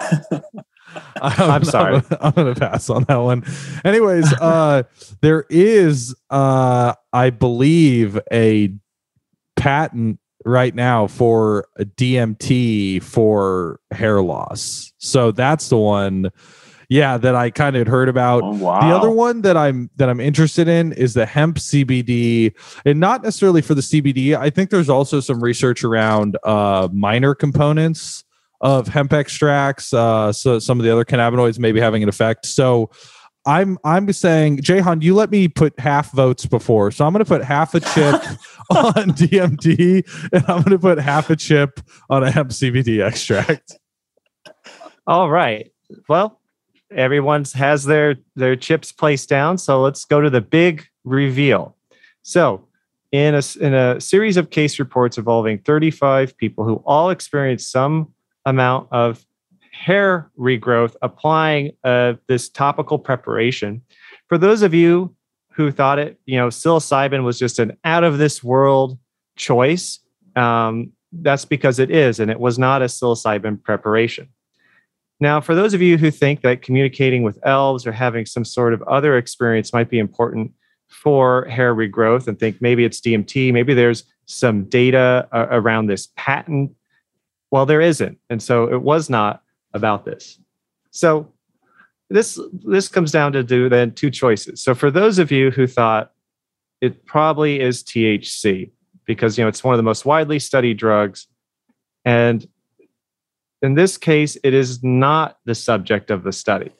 I'm, I'm, sorry. I'm, I'm, gonna pass on that one. Anyways, uh, there is, uh, I believe, a patent right now for a DMT for hair loss. So that's the one yeah that I kind of heard about. Oh, wow. The other one that I'm that I'm interested in is the hemp CBD and not necessarily for the CBD. I think there's also some research around uh minor components of hemp extracts uh so some of the other cannabinoids maybe having an effect. So I'm I'm saying, Jahan, you let me put half votes before, so I'm going to put half a chip on DMT, and I'm going to put half a chip on a hemp CBD extract. All right. Well, everyone's has their their chips placed down, so let's go to the big reveal. So, in a in a series of case reports involving 35 people who all experienced some amount of hair regrowth applying uh, this topical preparation. For those of you who thought it, you know, psilocybin was just an out of this world choice, um, that's because it is, and it was not a psilocybin preparation. Now, for those of you who think that communicating with elves or having some sort of other experience might be important for hair regrowth and think maybe it's DMT, maybe there's some data uh, around this patent. Well, there isn't. And so it was not about this. So this this comes down to do then two choices. So for those of you who thought it probably is THC because you know it's one of the most widely studied drugs and in this case it is not the subject of the study.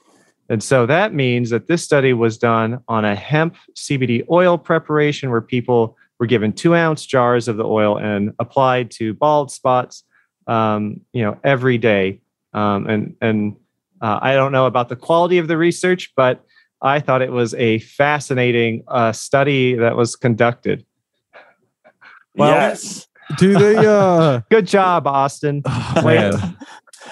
And so that means that this study was done on a hemp CBD oil preparation where people were given two ounce jars of the oil and applied to bald spots, um, you know, every day. Um, and and uh, I don't know about the quality of the research, but I thought it was a fascinating uh, study that was conducted. Well, yes. Do they? uh Good job, Austin. oh.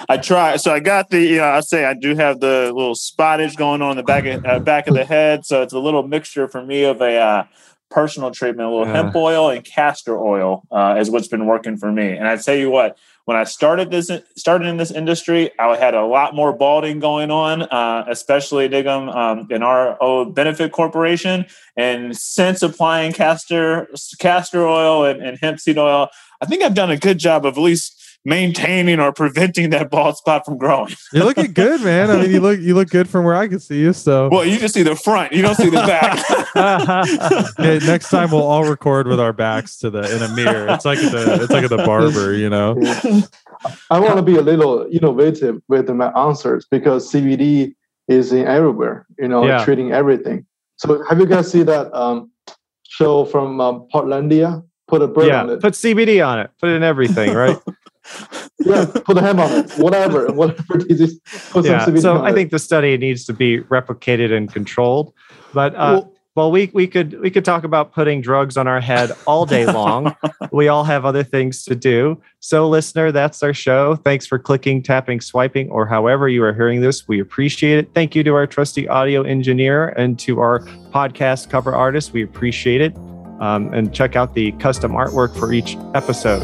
I try. So I got the. You know, I say I do have the little spottage going on in the back of uh, back of the head. So it's a little mixture for me of a uh, personal treatment, a little Yeah. hemp oil and castor oil uh, is what's been working for me. And I tell you what, when I started this started in this industry, I had a lot more balding going on, uh, especially Nigam um, in our old benefit corporation. And since applying castor castor oil and, and hemp seed oil, I think I've done a good job of at least maintaining or preventing that bald spot from growing. You're looking good, man. I mean, you look you look good from where I can see you. So Well, you just see the front, you don't see the back. Okay, next time we'll all record with our backs to the in a mirror. It's like the it's like the barber, you know. Yeah. I want to be a little innovative with my answers because CBD is in everywhere, you know, Yeah. treating everything. So have you guys seen that um, show from um, Portlandia? Put a bird on it. put CBD on it. Put it in everything, right? Yeah, put a ham on it. Whatever, whatever disease. Yeah. So I it. think the study needs to be replicated and controlled. But uh, Well- well, we we could we could talk about putting drugs on our head all day long. we all have other things to do. So, listener, that's our show. Thanks for clicking, tapping, swiping, or however you are hearing this. We appreciate it. Thank you to our trusty audio engineer and to our podcast cover artist. We appreciate it. Um, and check out the custom artwork for each episode.